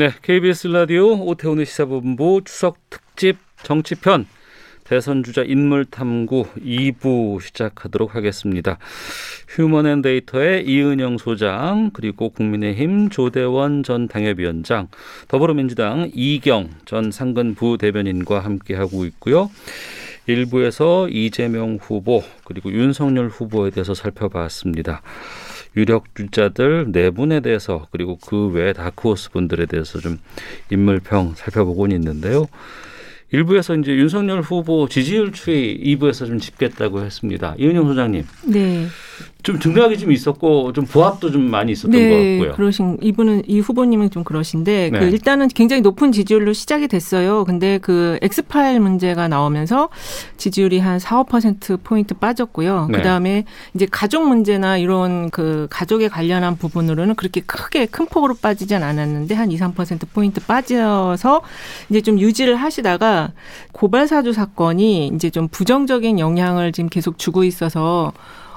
네, KBS 라디오 오태훈의 시사본부 추석 특집 정치편 대선 주자 인물 탐구 2부 시작하도록 하겠습니다. 휴먼앤데이터의 이은영 소장 그리고 국민의힘 조대원 전 당협위원장 더불어민주당 이경 전 상근 부대변인과 함께 하고 있고요. 일부에서 이재명 후보 그리고 윤석열 후보에 대해서 살펴봤습니다. 유력 주자들 네 분에 대해서 그리고 그 외 다크호스 분들에 대해서 좀 인물평 살펴보고는 있는데요. 일부에서 이제 윤석열 후보 지지율 추이 2부에서 좀 짚겠다고 했습니다. 이은영 소장님. 네. 좀 등락이 좀 있었고 좀 부침도 좀 많이 있었던 네, 것 같고요. 그러신 이분은 이 후보님은 좀 그러신데 네. 그 일단은 굉장히 높은 지지율로 시작이 됐어요. 근데 그 엑스파일 문제가 나오면서 지지율이 한 4, 5% 포인트 빠졌고요. 네. 그다음에 이제 가족 문제나 이런 그 가족에 관련한 부분으로는 그렇게 크게 큰 폭으로 빠지진 않았는데 한 2, 3% 포인트 빠져서 이제 좀 유지를 하시다가 고발 사주 사건이 이제 좀 부정적인 영향을 지금 계속 주고 있어서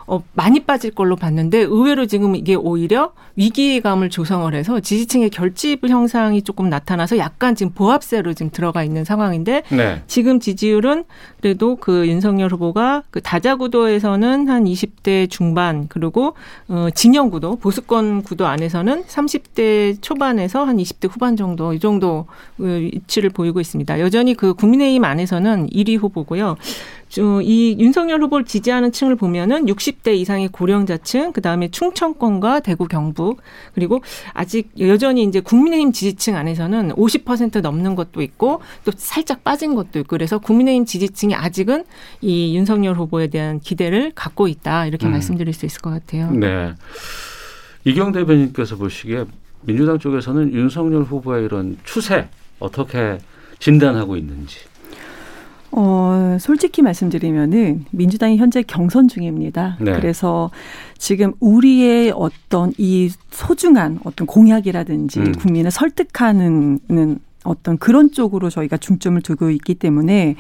어, 많이 빠질 걸로 봤는데 의외로 지금 이게 오히려 위기감을 조성을 해서 지지층의 결집 형상이 조금 나타나서 약간 지금 보합세로 지금 들어가 있는 상황인데 네. 지금 지지율은 그래도 그 윤석열 후보가 그 다자구도에서는 한 20대 중반 그리고 어 진영 구도 보수권 구도 안에서는 30대 초반에서 한 20대 후반 정도 이 정도 어, 위치를 보이고 있습니다. 여전히 그 국민의힘 안에서는 1위 후보고요. 어, 이 윤석열 후보를 지지하는 층을 보면은 60대 이상의 고령자층, 그 다음에 충청권과 대구 경북, 그리고 아직 여전히 이제 국민의힘 지지층 안에서는 50% 넘는 것도 있고 또 살짝 빠진 것도 있고 그래서 국민의힘 지지층이 아직은 이 윤석열 후보에 대한 기대를 갖고 있다 이렇게 음. 말씀드릴 수 있을 것 같아요. 네. 이경 대변인께서 보시기에 민주당 쪽에서는 윤석열 후보의 이런 추세 어떻게 진단하고 있는지. 어, 솔직히 말씀드리면은 민주당이 현재 경선 중입니다. 네. 그래서 지금 우리의 어떤 이 소중한 어떤 공약이라든지 음. 국민을 설득하는 는 어떤 그런 쪽으로 저희가 중점을 두고 있기 때문에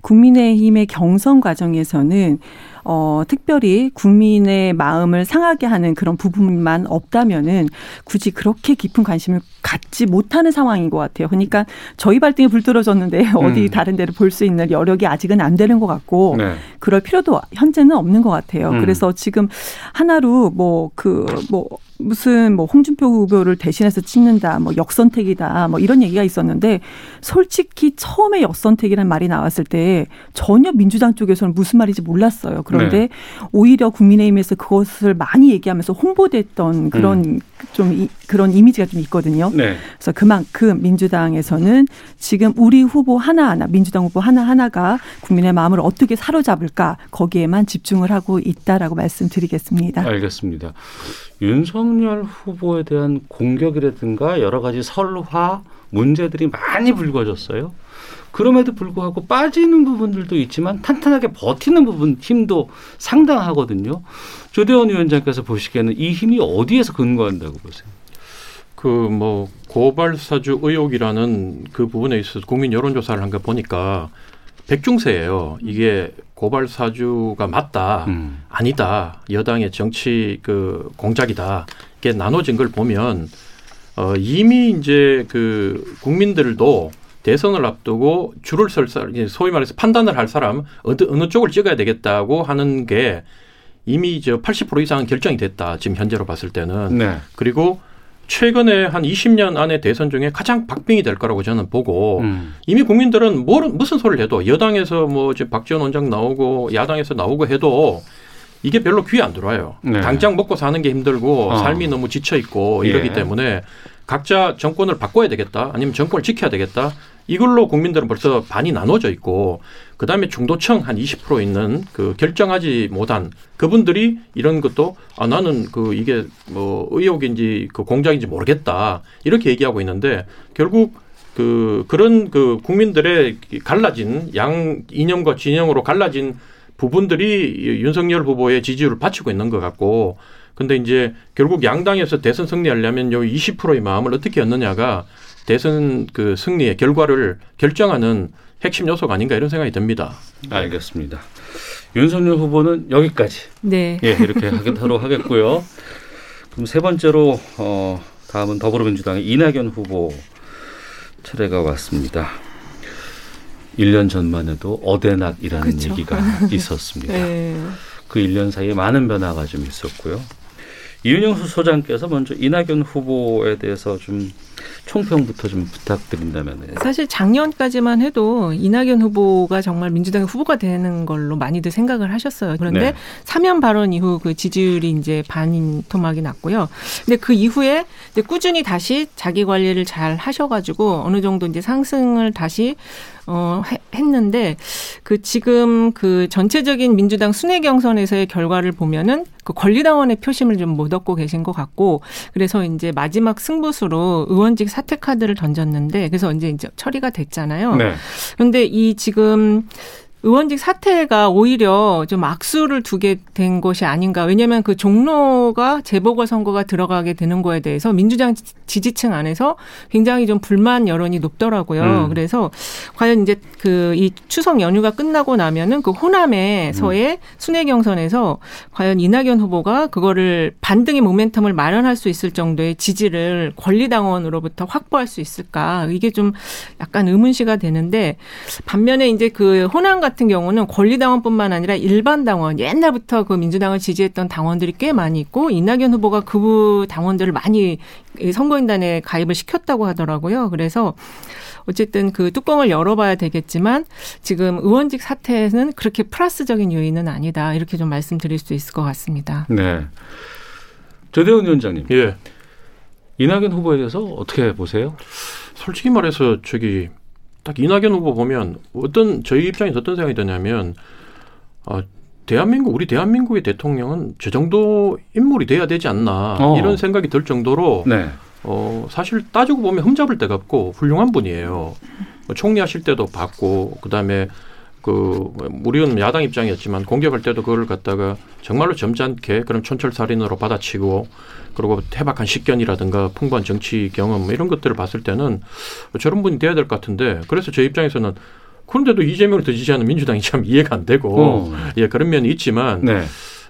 국민의힘의 경선 과정에서는 어, 특별히 국민의 마음을 상하게 하는 그런 부분만 없다면은 굳이 그렇게 깊은 관심을 갖지 못하는 상황인 것 같아요. 그러니까 저희 발등에 불 떨어졌는데 어디 음. 다른 데를 볼 수 있는 여력이 아직은 안 되는 것 같고 네. 그럴 필요도 현재는 없는 것 같아요. 음. 그래서 지금 하나로 뭐 그뭐 무슨 뭐 홍준표 후보를 대신해서 찍는다, 뭐 역선택이다, 뭐 이런 얘기가 있었는데 솔직히 처음에 역선택이라는 말이 나왔을 때 전혀 민주당 쪽에서는 무슨 말인지 몰랐어요. 그런데 네. 오히려 국민의힘에서 그것을 많이 얘기하면서 홍보됐던 그런 좀 이, 그런 이미지가 좀 있거든요. 네. 그래서 그만큼 민주당에서는 지금 우리 후보 하나하나 민주당 후보 하나하나가 국민의 마음을 어떻게 사로잡을까 거기에만 집중을 하고 있다라고 말씀드리겠습니다. 알겠습니다. 윤석열 후보에 대한 공격이라든가 여러 가지 설화 문제들이 많이 불거졌어요. 그럼에도 불구하고 빠지는 부분들도 있지만 탄탄하게 버티는 부분 힘도 상당하거든요. 조대원 위원장께서 보시기에는 이 힘이 어디에서 근거한다고 보세요? 그 뭐 고발 사주 의혹이라는 그 부분에 있어서 국민 여론 조사를 한 거 보니까 백중세예요. 이게 고발 사주가 맞다, 음. 아니다, 여당의 정치 그 공작이다. 이게 나눠진 걸 보면 어 이미 이제 그 국민들도 대선을 앞두고 줄을 설 사람, 소위 말해서 판단을 할 사람 어느 어느 쪽을 찍어야 되겠다고 하는 게 이미 저 80% 이상은 결정이 됐다. 지금 현재로 봤을 때는 네. 그리고 최근에 한 20년 안에 대선 중에 가장 박빙이 될 거라고 저는 보고 음. 이미 국민들은 뭘, 무슨 소리를 해도 여당에서 뭐 이제 박지원 원장 나오고 야당에서 나오고 해도 이게 별로 귀에 안 들어와요. 네. 당장 먹고 사는 게 힘들고 어. 삶이 너무 지쳐 있고 이러기 예. 때문에 각자 정권을 바꿔야 되겠다 아니면 정권을 지켜야 되겠다 이걸로 국민들은 벌써 반이 나눠져 있고 그다음에 중도층 한 20% 있는 그 결정하지 못한 그분들이 이런 것도 아 나는 그 이게 뭐 의혹인지 그 공작인지 모르겠다 이렇게 얘기하고 있는데 결국 그 그런 그 국민들의 갈라진 양 이념과 진영으로 갈라진 부분들이 윤석열 후보의 지지율을 받치고 있는 것 같고 근데 이제 결국 양당에서 대선 승리하려면 요 20%의 마음을 어떻게 얻느냐가 대선 그 승리의 결과를 결정하는 핵심 요소가 아닌가 이런 생각이 듭니다. 알겠습니다. 윤석열 후보는 여기까지. 네. 예, 이렇게 하도록 하겠고요. 그럼 세 번째로 어, 다음은 더불어민주당의 이낙연 후보 차례가 왔습니다. 1년 전만 해도 어대낙이라는 그쵸. 얘기가 있었습니다. 네. 그 1년 사이에 많은 변화가 좀 있었고요. 이윤영 소장께서 먼저 이낙연 후보에 대해서 좀 총평부터 좀 부탁드린다면. 사실 작년까지만 해도 이낙연 후보가 정말 민주당의 후보가 되는 걸로 많이들 생각을 하셨어요. 그런데 네. 사면 발언 이후 그 지지율이 이제 반인 토막이 났고요. 근데 그 이후에 이제 꾸준히 다시 자기 관리를 잘 하셔가지고 어느 정도 이제 상승을 다시 어, 해- 했는데 그 지금 그 전체적인 민주당 순회 경선에서의 결과를 보면은 그 권리당원의 표심을 좀 못 얻고 계신 것 같고 그래서 이제 마지막 승부수로 의원 직 사퇴 카드를 던졌는데 그래서 이제 이제 처리가 됐잖아요. 네. 그런데 이 지금 의원직 사퇴가 오히려 좀 악수를 두게 된 것이 아닌가. 왜냐하면 그 종로가 재보궐 선거가 들어가게 되는 거에 대해서 민주당 지- 지지층 안에서 굉장히 좀 불만 여론이 높더라고요. 음. 그래서 과연 이제 그 이 추석 연휴가 끝나고 나면은 그 호남에서의 순회 경선에서 과연 이낙연 후보가 그거를 반등의 모멘텀을 마련할 수 있을 정도의 지지를 권리당원으로부터 확보할 수 있을까? 이게 좀 약간 의문시가 되는데 반면에 이제 그 호남 같은 경우는 권리당원뿐만 아니라 일반 당원 옛날부터 그 민주당을 지지했던 당원들이 꽤 많이 있고 이낙연 후보가 그 당원들을 많이 이 선거인단에 가입을 시켰다고 하더라고요. 그래서 어쨌든 그 뚜껑을 열어봐야 되겠지만 지금 의원직 사퇴는 그렇게 플러스적인 요인은 아니다 이렇게 좀 말씀드릴 수 있을 것 같습니다. 네. 조대원 위원장님, 예. 이낙연 후보에 대해서 어떻게 보세요? 솔직히 말해서 저기 딱 이낙연 후보 보면 어떤 저희 입장에서 어떤 생각이 드냐면 아, 대한민국 우리 대한민국의 대통령은 저 정도 인물이 돼야 되지 않나 어. 이런 생각이 들 정도로 네. 어, 사실 따지고 보면 흠잡을 데가 없고 훌륭한 분이에요. 뭐 총리 하실 때도 봤고 그다음에 그 우리는 야당 입장이었지만 공격할 때도 그걸 갖다가 정말로 점잖게 그런 촌철살인으로 받아치고 그리고 태박한 식견이라든가 풍부한 정치 경험 뭐 이런 것들을 봤을 때는 저런 분이 돼야 될 것 같은데 그래서 제 입장에서는 그런데도 이재명을 더 지지하는 민주당이 참 이해가 안 되고 어. 예 그런 면이 있지만 네.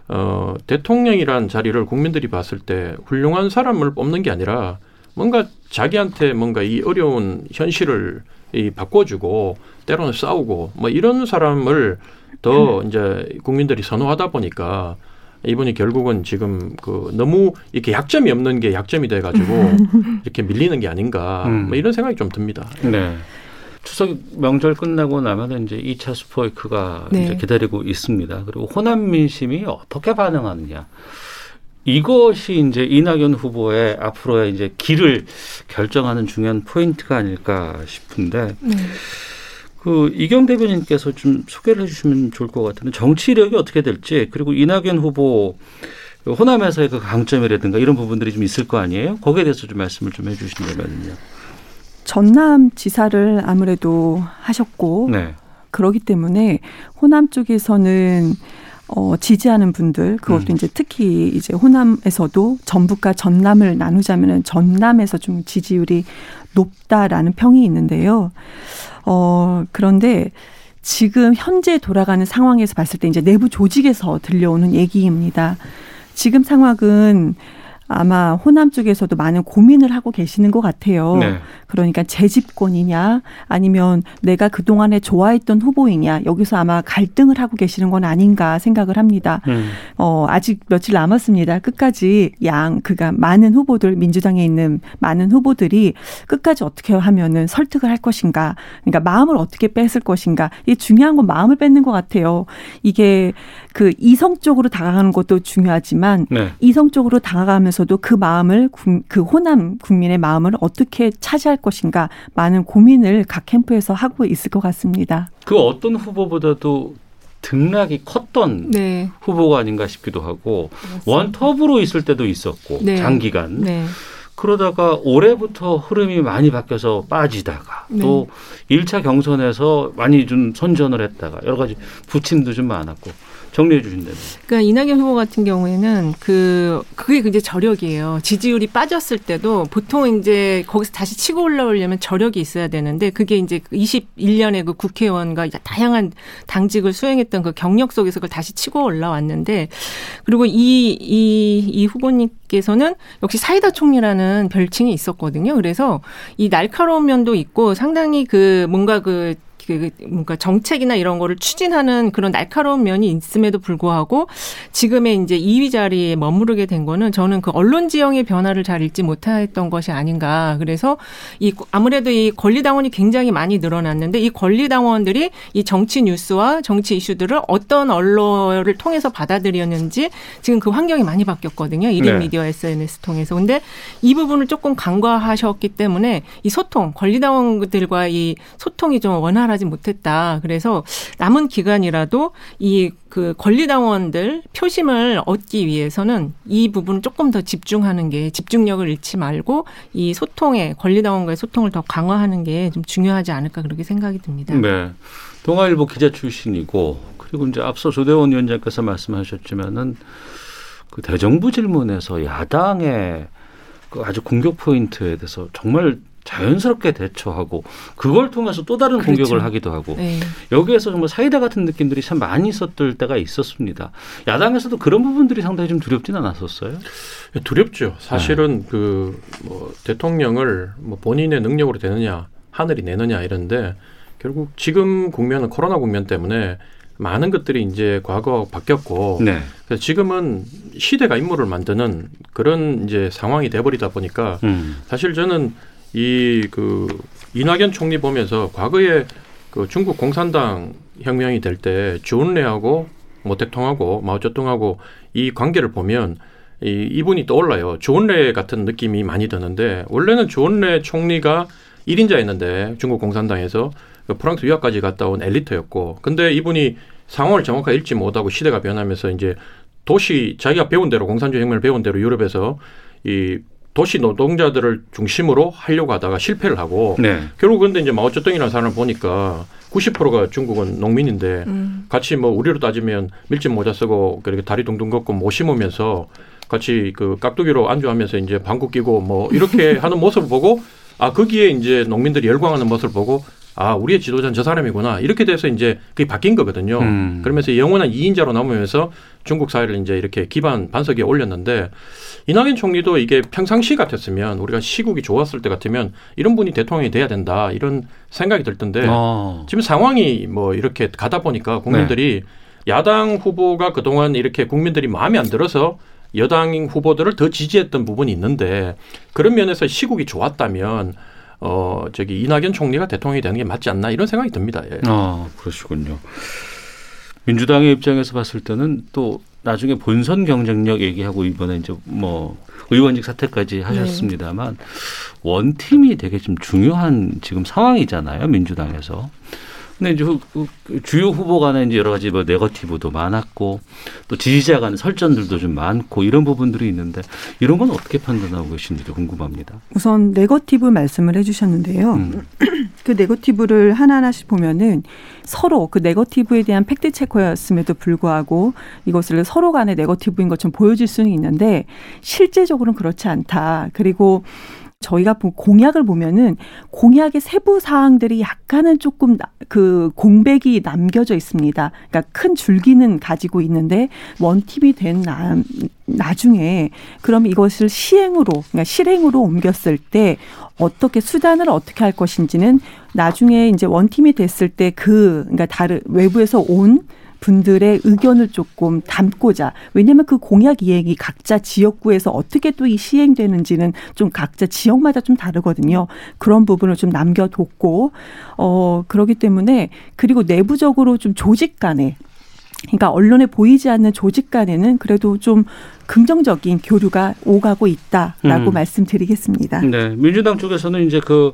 어, 대통령이란 자리를 국민들이 봤을 때 훌륭한 사람을 뽑는 게 아니라 뭔가 자기한테 뭔가 이 어려운 현실을 이 바꿔주고 때로는 싸우고 뭐 이런 사람을 더 이제 국민들이 선호하다 보니까 이분이 결국은 지금 그 너무 이렇게 약점이 없는 게 약점이 돼 가지고 이렇게 밀리는 게 아닌가 음. 뭐 이런 생각이 좀 듭니다. 네. 추석 명절 끝나고 나면 이제 2차 스포이크가 네. 이제 기다리고 있습니다. 그리고 호남 민심이 어떻게 반응하느냐. 이것이 이제 이낙연 후보의 앞으로의 이제 길을 결정하는 중요한 포인트가 아닐까 싶은데 네. 그 이경 대변인께서 좀 소개를 해주시면 좋을 것 같은데 정치력이 어떻게 될지 그리고 이낙연 후보 호남에서의 그 강점이라든가 이런 부분들이 좀 있을 거 아니에요? 거기에 대해서 좀 말씀을 좀 해주신다면요. 전남 지사를 아무래도 하셨고 네. 그러기 때문에 호남 쪽에서는 어, 지지하는 분들 그것도 음. 이제 특히 이제 호남에서도 전북과 전남을 나누자면은 전남에서 좀 지지율이 높다라는 평이 있는데요. 어, 그런데 지금 현재 돌아가는 상황에서 봤을 때 이제 내부 조직에서 들려오는 얘기입니다. 지금 상황은 아마 호남 쪽에서도 많은 고민을 하고 계시는 것 같아요. 네. 그러니까 재집권이냐 아니면 내가 그동안에 좋아했던 후보이냐 여기서 아마 갈등을 하고 계시는 건 아닌가 생각을 합니다. 음. 어, 아직 며칠 남았습니다. 끝까지 양, 그가 많은 후보들, 민주당에 있는 많은 후보들이 끝까지 어떻게 하면은 설득을 할 것인가. 그러니까 마음을 어떻게 뺏을 것인가. 이게 중요한 건 마음을 뺏는 것 같아요. 이게 그 이성적으로 다가가는 것도 중요하지만 네. 이성적으로 다가가면서도 그 마음을 국- 그 호남 국민의 마음을 어떻게 차지할 것인가 많은 고민을 각 캠프에서 하고 있을 것 같습니다. 그 어떤 후보보다도 등락이 컸던 네. 후보가 아닌가 싶기도 하고 원톱으로 있을 때도 있었고 네. 장기간 네. 그러다가 올해부터 흐름이 많이 바뀌어서 빠지다가 네. 또 1차 경선에서 많이 좀 선전을 했다가 여러 가지 부침도 좀 많았고 정리해 주신다면. 그러니까 이낙연 후보 같은 경우에는 그 그게 이제 저력이에요. 지지율이 빠졌을 때도 보통 이제 거기서 다시 치고 올라오려면 저력이 있어야 되는데 그게 이제 21년에 그 국회의원과 다양한 당직을 수행했던 그 경력 속에서 그걸 다시 치고 올라왔는데 그리고 이 이 이 후보님께서는 역시 사이다 총리라는 별칭이 있었거든요. 그래서 이 날카로운 면도 있고 상당히 그 뭔가 그 그 뭔가 정책이나 이런 거를 추진하는 그런 날카로운 면이 있음에도 불구하고 지금의 이제 2위 자리에 머무르게 된 거는 저는 그 언론 지형의 변화를 잘 읽지 못했던 것이 아닌가. 그래서 이 아무래도 이 권리당원이 굉장히 많이 늘어났는데 이 권리당원들이 이 정치 뉴스와 정치 이슈들을 어떤 언론을 통해서 받아들였는지 지금 그 환경이 많이 바뀌었거든요. 일인 네. 미디어 SNS 통해서. 근데 이 부분을 조금 간과하셨기 때문에 이 소통, 권리당원들과 이 소통이 좀 원활하지 못했다. 그래서 남은 기간이라도 이 그 권리당원들 표심을 얻기 위해서는 이 부분 조금 더 집중하는 게 집중력을 잃지 말고 이 소통에 권리당원과의 소통을 더 강화하는 게 좀 중요하지 않을까 그렇게 생각이 듭니다. 네. 동아일보 기자 출신이고 그리고 이제 앞서 조대원 위원장께서 말씀하셨지만은 그 대정부 질문에서 야당의 그 아주 공격 포인트에 대해서 정말 자연스럽게 대처하고 그걸 통해서 또 다른 그렇죠. 공격을 하기도 하고 네. 여기에서 정말 사이다 같은 느낌들이 참 많이 있었을 때가 있었습니다. 야당에서도 그런 부분들이 상당히 좀 두렵진 않았었어요. 두렵죠. 사실은 그뭐 대통령을 뭐 본인의 능력으로 되느냐 하늘이 내느냐 이런데 결국 지금 국면은 코로나 국면 때문에 많은 것들이 이제 과거와 바뀌었고 네. 그래서 지금은 시대가 인물을 만드는 그런 이제 상황이 돼버리다 보니까 음. 사실 저는 이 그 이낙연 총리 보면서 과거에 그 중국 공산당 혁명이 될 때 주은래하고 모택통하고 마오쩌둥하고 이 관계를 보면 이 이분이 떠올라요. 주은래 같은 느낌이 많이 드는데 원래는 주은래 총리가 1인자였는데 중국 공산당에서 그 프랑스 유학까지 갔다 온 엘리트였고 근데 이분이 상황을 정확하게 읽지 못하고 시대가 변하면서 이제 도시 자기가 배운 대로 공산주의 혁명을 배운 대로 유럽에서 이 도시 노동자들을 중심으로 하려고 하다가 실패를 하고 네. 결국 근데 이제 마오쩌둥이라는 사람을 보니까 90%가 중국은 농민인데 음. 같이 뭐 우리로 따지면 밀짚 모자 쓰고 그렇게 다리 둥둥 걷고 못 심으면서 같이 그 깍두기로 안주하면서 이제 방구 끼고 뭐 이렇게 하는 모습을 보고 아 거기에 이제 농민들이 열광하는 모습을 보고 아 우리의 지도자는 저 사람이구나 이렇게 돼서 이제 그게 바뀐 거거든요. 음. 그러면서 영원한 이인자로 남으면서 중국 사회를 이제 이렇게 기반 반석에 올렸는데 이낙연 총리도 이게 평상시 같았으면 우리가 시국이 좋았을 때 같으면 이런 분이 대통령이 돼야 된다 이런 생각이 들 텐데 어. 지금 상황이 뭐 이렇게 가다 보니까 국민들이 야당 후보가 그동안 이렇게 국민들이 마음에 안 들어서 여당 후보들을 더 지지했던 부분이 있는데 그런 면에서 시국이 좋았다면 어 저기 이낙연 총리가 대통령이 되는 게 맞지 않나 이런 생각이 듭니다. 예. 아, 그러시군요. 민주당의 입장에서 봤을 때는 또 나중에 본선 경쟁력 얘기하고 이번에 이제 뭐 의원직 사퇴까지 하셨습니다만 원팀이 되게 좀 중요한 지금 상황이잖아요 민주당에서. 근데 이제 후- 후- 주요 후보 간에 이제 여러 가지 뭐 네거티브도 많았고 또 지지자 간 설전들도 좀 많고 이런 부분들이 있는데 이런 건 어떻게 판단하고 계신지 궁금합니다. 우선 네거티브 말씀을 해주셨는데요. 음. 그 네거티브를 하나하나씩 보면은 서로 그 네거티브에 대한 팩트 체커였음에도 불구하고 이것을 서로 간의 네거티브인 것처럼 보여질 수는 있는데 실제적으로는 그렇지 않다. 그리고 저희가 보- 공약을 보면은 공약의 세부 사항들이 약간은 조금 나- 그 공백이 남겨져 있습니다. 그러니까 큰 줄기는 가지고 있는데 원팀이 된 나, 나중에 그럼 이것을 시행으로 그러니까 실행으로 옮겼을 때 어떻게 수단을 어떻게 할 것인지는 나중에 이제 원팀이 됐을 때 그 그러니까 다른 외부에서 온 분들의 의견을 조금 담고자 왜냐하면 그 공약 이행이 각자 지역구에서 어떻게 또 이 시행되는지는 좀 각자 지역마다 좀 다르거든요. 그런 부분을 좀 남겨뒀고 어 그러기 때문에 그리고 내부적으로 좀 조직 간에 그러니까 언론에 보이지 않는 조직 간에는 그래도 좀 긍정적인 교류가 오가고 있다라고 음. 말씀드리겠습니다. 네, 민주당 쪽에서는 이제 그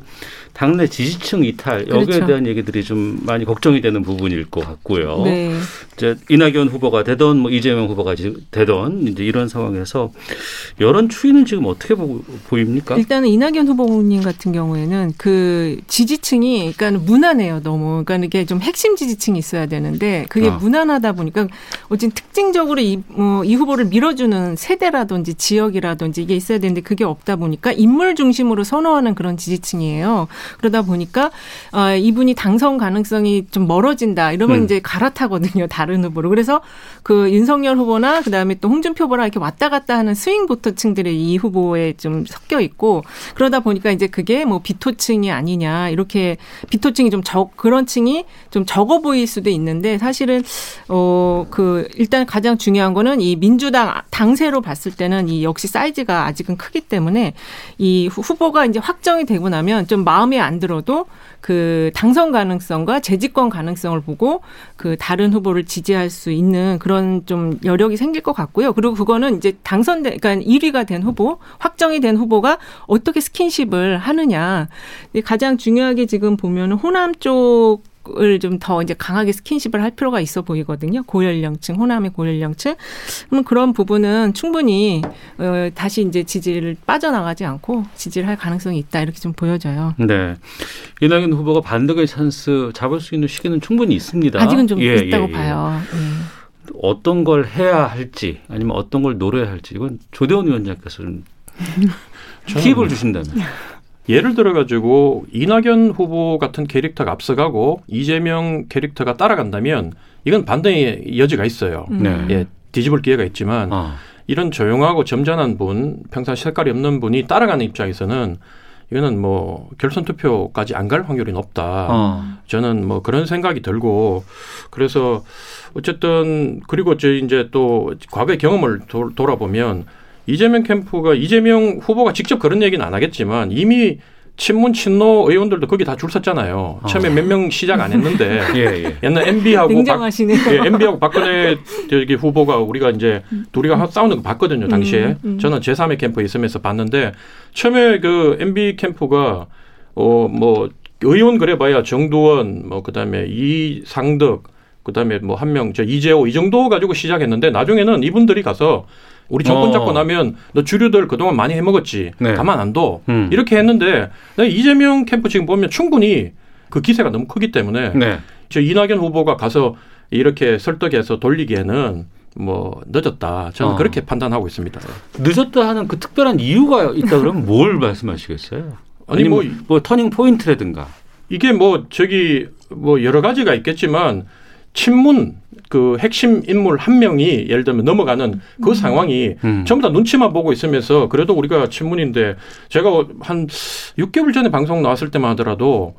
당내 지지층 이탈 여기에 그렇죠. 대한 얘기들이 좀 많이 걱정이 되는 부분일 것 같고요. 네. 이제 이낙연 후보가 되던 뭐 이재명 후보가 지- 되던 이제 이런 상황에서 여론 추이는 지금 어떻게 보, 보입니까? 일단은 이낙연 후보님 같은 경우에는 그 지지층이 그러니까 무난해요 너무 그러니까 이게 좀 핵심 지지층이 있어야 되는데 그게 아. 무난하다 보니까 어쨌든 특징적으로 이, 어, 이 후보를 밀어주는 세대라든지 지역이라든지 이게 있어야 되는데 그게 없다 보니까 인물 중심으로 선호하는 그런 지지층이에요 그러다 보니까 어, 이분이 당선 가능성이 좀 멀어진다. 이러면 음. 이제 갈아타거든요. 다른 후보로. 그래서 그 윤석열 후보나 그다음에 또 홍준표 후보랑 이렇게 왔다 갔다 하는 스윙 보터층들이 이 후보에 좀 섞여 있고 그러다 보니까 이제 그게 뭐 비토층이 아니냐. 이렇게 비토층이 좀 적 그런 층이 좀 적어 보일 수도 있는데 사실은 어 그 일단 가장 중요한 거는 이 민주당 당세로 봤을 때는 이 역시 사이즈가 아직은 크기 때문에 이 후- 후보가 이제 확정이 되고 나면 좀 마음 에 안 들어도 그 당선 가능성과 재집권 가능성을 보고 그 다른 후보를 지지할 수 있는 그런 좀 여력이 생길 것 같고요. 그리고 그거는 이제 당선된 그러니까 1위가 된 후보, 확정이 된 후보가 어떻게 스킨십을 하느냐. 가장 중요하게 지금 보면 호남 쪽 을 좀 더 이제 강하게 스킨십을 할 필요가 있어 보이거든요. 고연령층, 호남의 고연령층. 그러면 그런 부분은 충분히 어, 다시 이제 지지를 빠져나가지 않고 지지를 할 가능성이 있다 이렇게 좀 보여져요. 네, 이낙연 후보가 반등의 찬스 잡을 수 있는 시기는 충분히 있습니다. 아직은 좀 예, 있다고 예, 예. 봐요. 예. 어떤 걸 해야 할지 아니면 어떤 걸 노려야 할지 이건 조대원 위원장께서 좀 팁을 주신다면. 예를 들어 가지고 이낙연 후보 같은 캐릭터가 앞서가고 이재명 캐릭터가 따라간다면 이건 반대의 여지가 있어요. 음. 네. 예, 뒤집을 기회가 있지만 아, 이런 조용하고 점잖은 분, 평상 색깔이 없는 분이 따라가는 입장에서는 이거는 뭐 결선 투표까지 안 갈 확률이 높다. 어. 저는 뭐 그런 생각이 들고 그래서 어쨌든 그리고 저 이제 또 과거의 경험을 도, 돌아보면 이재명 캠프가 이재명 후보가 직접 그런 얘기는 안 하겠지만 이미 친문 친노 의원들도 거기 다 줄 섰잖아요. 처음에 몇 명 시작 안 했는데 예, 예. 옛날 MB하고 박. 예, MB하고 박근혜 저기 후보가 우리가 이제 둘이가 하- 싸우는 거 봤거든요, 당시에. 음, 음. 저는 제3의 캠프에 있으면서 봤는데 처음에 그 MB 캠프가 어뭐 의원 그래봐야 정두원 뭐 그다음에 이상덕 그다음에 뭐 한 명 저 이재호 이 정도 가지고 시작했는데 나중에는 이분들이 가서 우리 정권 어. 잡고 나면 너 주류들 그동안 많이 해먹었지 네. 가만 안 둬. 음. 이렇게 했는데 나 이재명 캠프 지금 보면 충분히 그 기세가 너무 크기 때문에 네. 저 이낙연 후보가 가서 이렇게 설득해서 돌리기에는 뭐 늦었다. 저는 어. 그렇게 판단하고 있습니다. 늦었다 하는 그 특별한 이유가 있다 그러면 뭘 말씀하시겠어요? 아니 뭐 뭐 터닝 포인트라든가. 이게 뭐 저기 뭐 여러 가지가 있겠지만 친문 그 핵심 인물 한 명이 예를 들면 넘어가는 그 상황이 음. 전부 다 눈치만 보고 있으면서 그래도 우리가 친문인데 제가 한 6개월 전에 방송 나왔을 때만 하더라도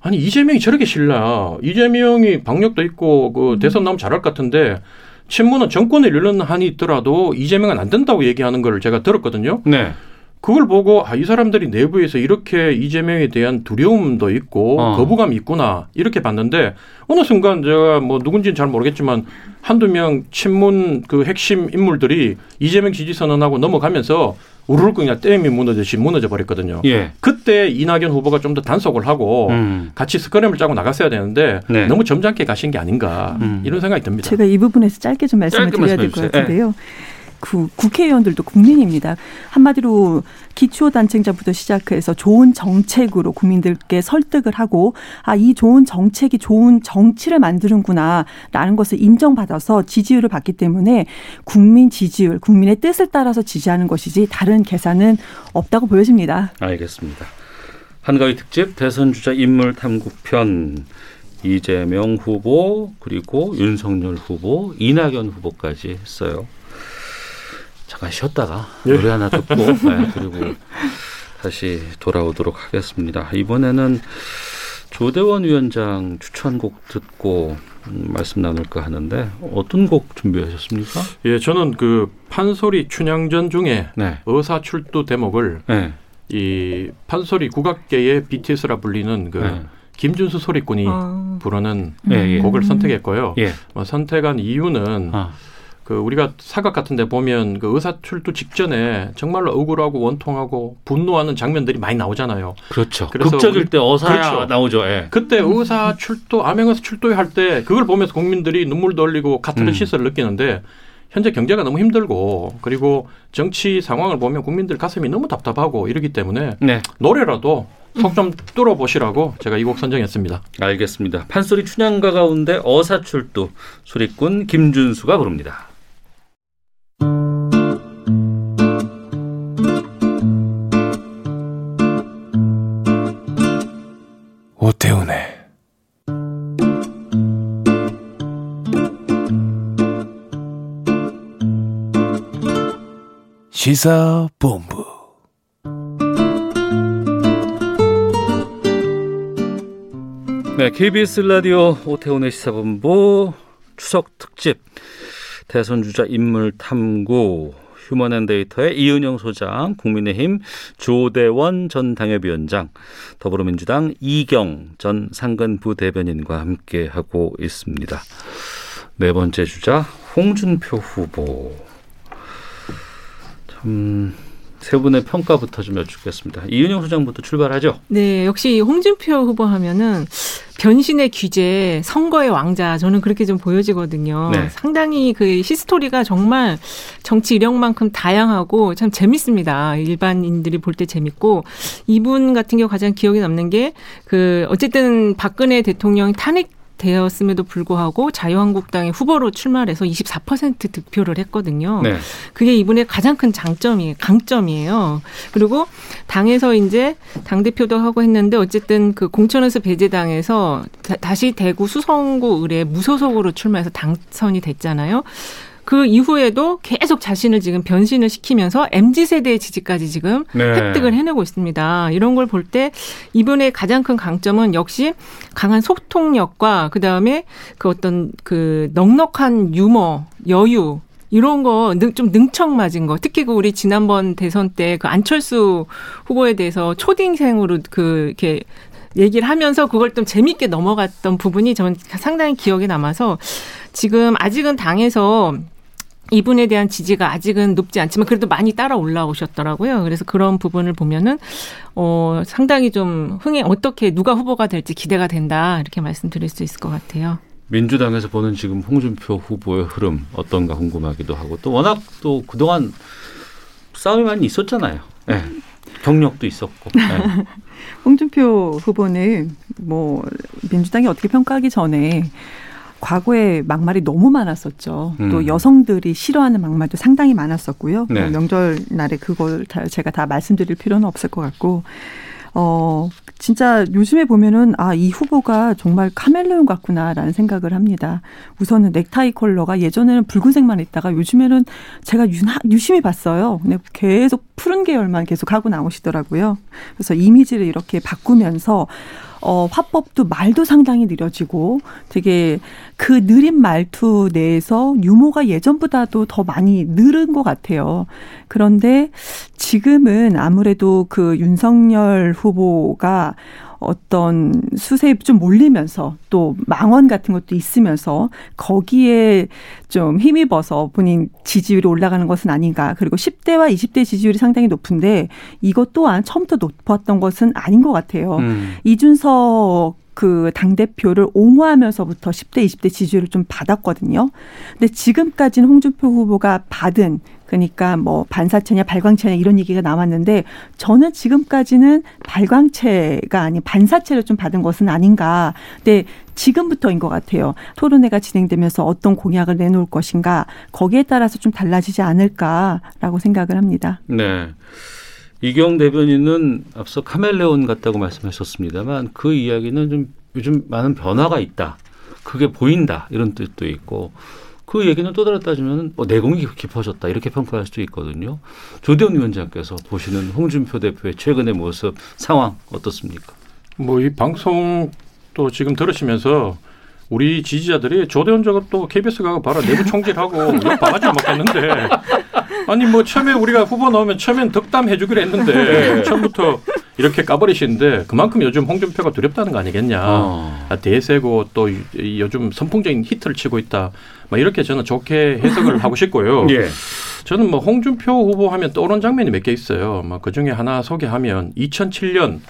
아니 이재명이 저렇게 실나 이재명이 방역도 있고 그 대선 나오면 잘할 것 같은데 친문은 정권을 잃는 한이 있더라도 이재명은 안 된다고 얘기하는 걸 제가 들었거든요. 네. 그걸 보고 아, 이 사람들이 내부에서 이렇게 이재명에 대한 두려움도 있고 어. 거부감이 있구나 이렇게 봤는데 어느 순간 제가 뭐 누군지는 잘 모르겠지만 한두 명 친문 그 핵심 인물들이 이재명 지지 선언하고 넘어가면서 우르르 그냥 댐이 무너지듯이 무너져 버렸거든요. 예. 그때 이낙연 후보가 좀 더 단속을 하고 음. 같이 스크램을 짜고 나갔어야 되는데 네. 너무 점잖게 가신 게 아닌가 음. 이런 생각이 듭니다. 제가 이 부분에서 짧게 좀 말씀을 짧게 드려야 말씀해 될것 주세요. 같은데요. 그 국회의원들도 국민입니다. 한마디로 기초단체장부터 시작해서 좋은 정책으로 국민들께 설득을 하고 아 이 좋은 정책이 좋은 정치를 만드는구나 라는 것을 인정받아서 지지율을 받기 때문에 국민 지지율, 국민의 뜻을 따라서 지지하는 것이지 다른 계산은 없다고 보여집니다. 알겠습니다. 한가위 특집 대선 주자 인물 탐구편 이재명 후보 그리고 윤석열 후보 이낙연 후보까지 했어요. 잠깐 쉬었다가 예. 노래 하나 듣고 네, 그리고 다시 돌아오도록 하겠습니다. 이번에는 조대원 위원장 추천곡 듣고 음, 말씀 나눌까 하는데 어떤 곡 준비하셨습니까? 예, 저는 그 판소리 춘향전 중에 네, 의사출두 대목을 네, 이 판소리 국악계의 BTS라 불리는 그 네. 김준수 소리꾼이 아. 부르는 예, 예. 곡을 선택했고요. 예, 뭐 선택한 이유는 아, 그 우리가 사각 같은데 보면 그 의사 출두 직전에 정말로 억울하고 원통하고 분노하는 장면들이 많이 나오잖아요. 그렇죠. 우리- 때 어사야 그렇죠. 나오죠. 예. 그때 의사 출도 암행의사 출도회 할때 그걸 보면서 국민들이 눈물도 흘리고 카타르시스를 느끼는데 현재 경제가 너무 힘들고 그리고 정치 상황을 보면 국민들 가슴이 너무 답답하고 이러기 때문에 네. 노래라도 속좀 뚫어보시라고 제가 이 곡 선정했습니다. 알겠습니다. 판소리 춘향가 가운데 어사출두 소리꾼 김준수가 부릅니다. 오태훈의 시사본부. 네, KBS 라디오 오태훈의 시사본부 추석 특집 대선 주자 인물 탐구 휴먼앤데이터의 이은영 소장, 국민의힘 조대원 전 당협위원장, 더불어민주당 이경 전 상근부 대변인과 함께 하고 있습니다. 네 번째 주자 홍준표 후보. 참 세 분의 평가부터 좀 여쭙겠습니다. 이은영 소장부터 출발하죠. 네, 역시 홍준표 후보 하면은 변신의 귀재, 선거의 왕자 저는 그렇게 좀 보여지거든요. 네. 상당히 그 히스토리가 정말 정치 이력만큼 다양하고 참 재밌습니다. 일반인들이 볼 때 재밌고 이분 같은 경우 가장 기억에 남는 게 그 어쨌든 박근혜 대통령이 탄핵 되었음에도 불구하고 자유한국당의 후보로 출마해서 24% 득표를 했거든요. 네. 그게 이분의 가장 큰 장점이 강점이에요. 그리고 당에서 이제 당 대표도 하고 했는데 어쨌든 그 공천에서 배제당해서 다, 시 대구 수성구 의뢰 무소속으로 출마해서 당선이 됐잖아요. 그 이후에도 계속 자신을 지금 변신을 시키면서 MZ 세대의 지지까지 지금 네. 획득을 해내고 있습니다. 이런 걸 볼 때 이분의 가장 큰 강점은 역시 강한 소통력과 그 다음에 그 어떤 그 넉넉한 유머, 여유 이런 거 좀 능청맞은 거 특히 그 우리 지난번 대선 때 그 안철수 후보에 대해서 초딩생으로 그 이렇게 얘기를 하면서 그걸 좀 재밌게 넘어갔던 부분이 저는 상당히 기억에 남아서 지금 아직은 당에서 이분에 대한 지지가 아직은 높지 않지만 그래도 많이 따라 올라오셨더라고요. 그래서 그런 부분을 보면은 어 상당히 좀 흥행 어떻게 누가 후보가 될지 기대가 된다 이렇게 말씀드릴 수 있을 것 같아요. 민주당에서 보는 지금 홍준표 후보의 흐름 어떤가 궁금하기도 하고 또 워낙 또 그동안 싸움이 많이 있었잖아요. 네. 경력도 있었고. 네. 홍준표 후보는 뭐 민주당이 어떻게 평가하기 전에 과거에 막말이 너무 많았었죠. 음. 또 여성들이 싫어하는 막말도 상당히 많았었고요. 네. 뭐 명절 날에 그걸 다 제가 다 말씀드릴 필요는 없을 것 같고, 어 진짜 요즘에 보면은 아 이 후보가 정말 카멜레온 같구나라는 생각을 합니다. 우선은 넥타이 컬러가 예전에는 붉은색만 있다가 요즘에는 제가 유나, 유심히 봤어요. 근데 계속 푸른 계열만 계속 하고 나오시더라고요. 그래서 이미지를 이렇게 바꾸면서 어, 화법도 말도 상당히 느려지고 되게 그 느린 말투 내에서 유머가 예전보다도 더 많이 늘은 것 같아요. 그런데 지금은 아무래도 그 윤석열 후보가 어떤 수세에 좀 몰리면서 또 망원 같은 것도 있으면서 거기에 좀 힘입어서 본인 지지율이 올라가는 것은 아닌가. 그리고 10대와 20대 지지율이 상당히 높은데 이것 또한 처음부터 높았던 것은 아닌 것 같아요. 음. 이준석 그 당대표를 옹호하면서부터 10대, 20대 지지율을 좀 받았거든요. 근데 지금까지는 홍준표 후보가 받은 그러니까 뭐 반사체냐 발광체냐 이런 얘기가 나왔는데 저는 지금까지는 발광체가 아닌 반사체를 좀 받은 것은 아닌가. 근데 지금부터인 것 같아요. 토론회가 진행되면서 어떤 공약을 내놓을 것인가 거기에 따라서 좀 달라지지 않을까라고 생각을 합니다. 네. 이경 대변인은 앞서 카멜레온 같다고 말씀하셨습니다만 그 이야기는 좀 요즘 많은 변화가 있다. 그게 보인다. 이런 뜻도 있고 그 얘기는 또 다르 따지면 뭐 내공이 깊어졌다. 이렇게 평가할 수도 있거든요. 조대원 위원장께서 보시는 홍준표 대표의 최근의 모습 상황 어떻습니까? 뭐 이 방송 또 지금 들으시면서 우리 지지자들이 조대원 저것도 KBS 가고 봐라 내부 총질하고 옆 바가지 먹겠는데 아니 뭐 처음에 우리가 후보 나오면 처음엔 덕담 해주기로 했는데 처음부터 이렇게 까버리시는데 그만큼 요즘 홍준표가 두렵다는 거 아니겠냐. 어. 아, 대세고 또 요즘 선풍적인 히트를 치고 있다. 막 이렇게 저는 좋게 해석을 하고 싶고요. 예. 저는 뭐 홍준표 후보 하면 떠오르는 장면이 몇 개 있어요. 뭐그 중에 하나 소개하면 2007년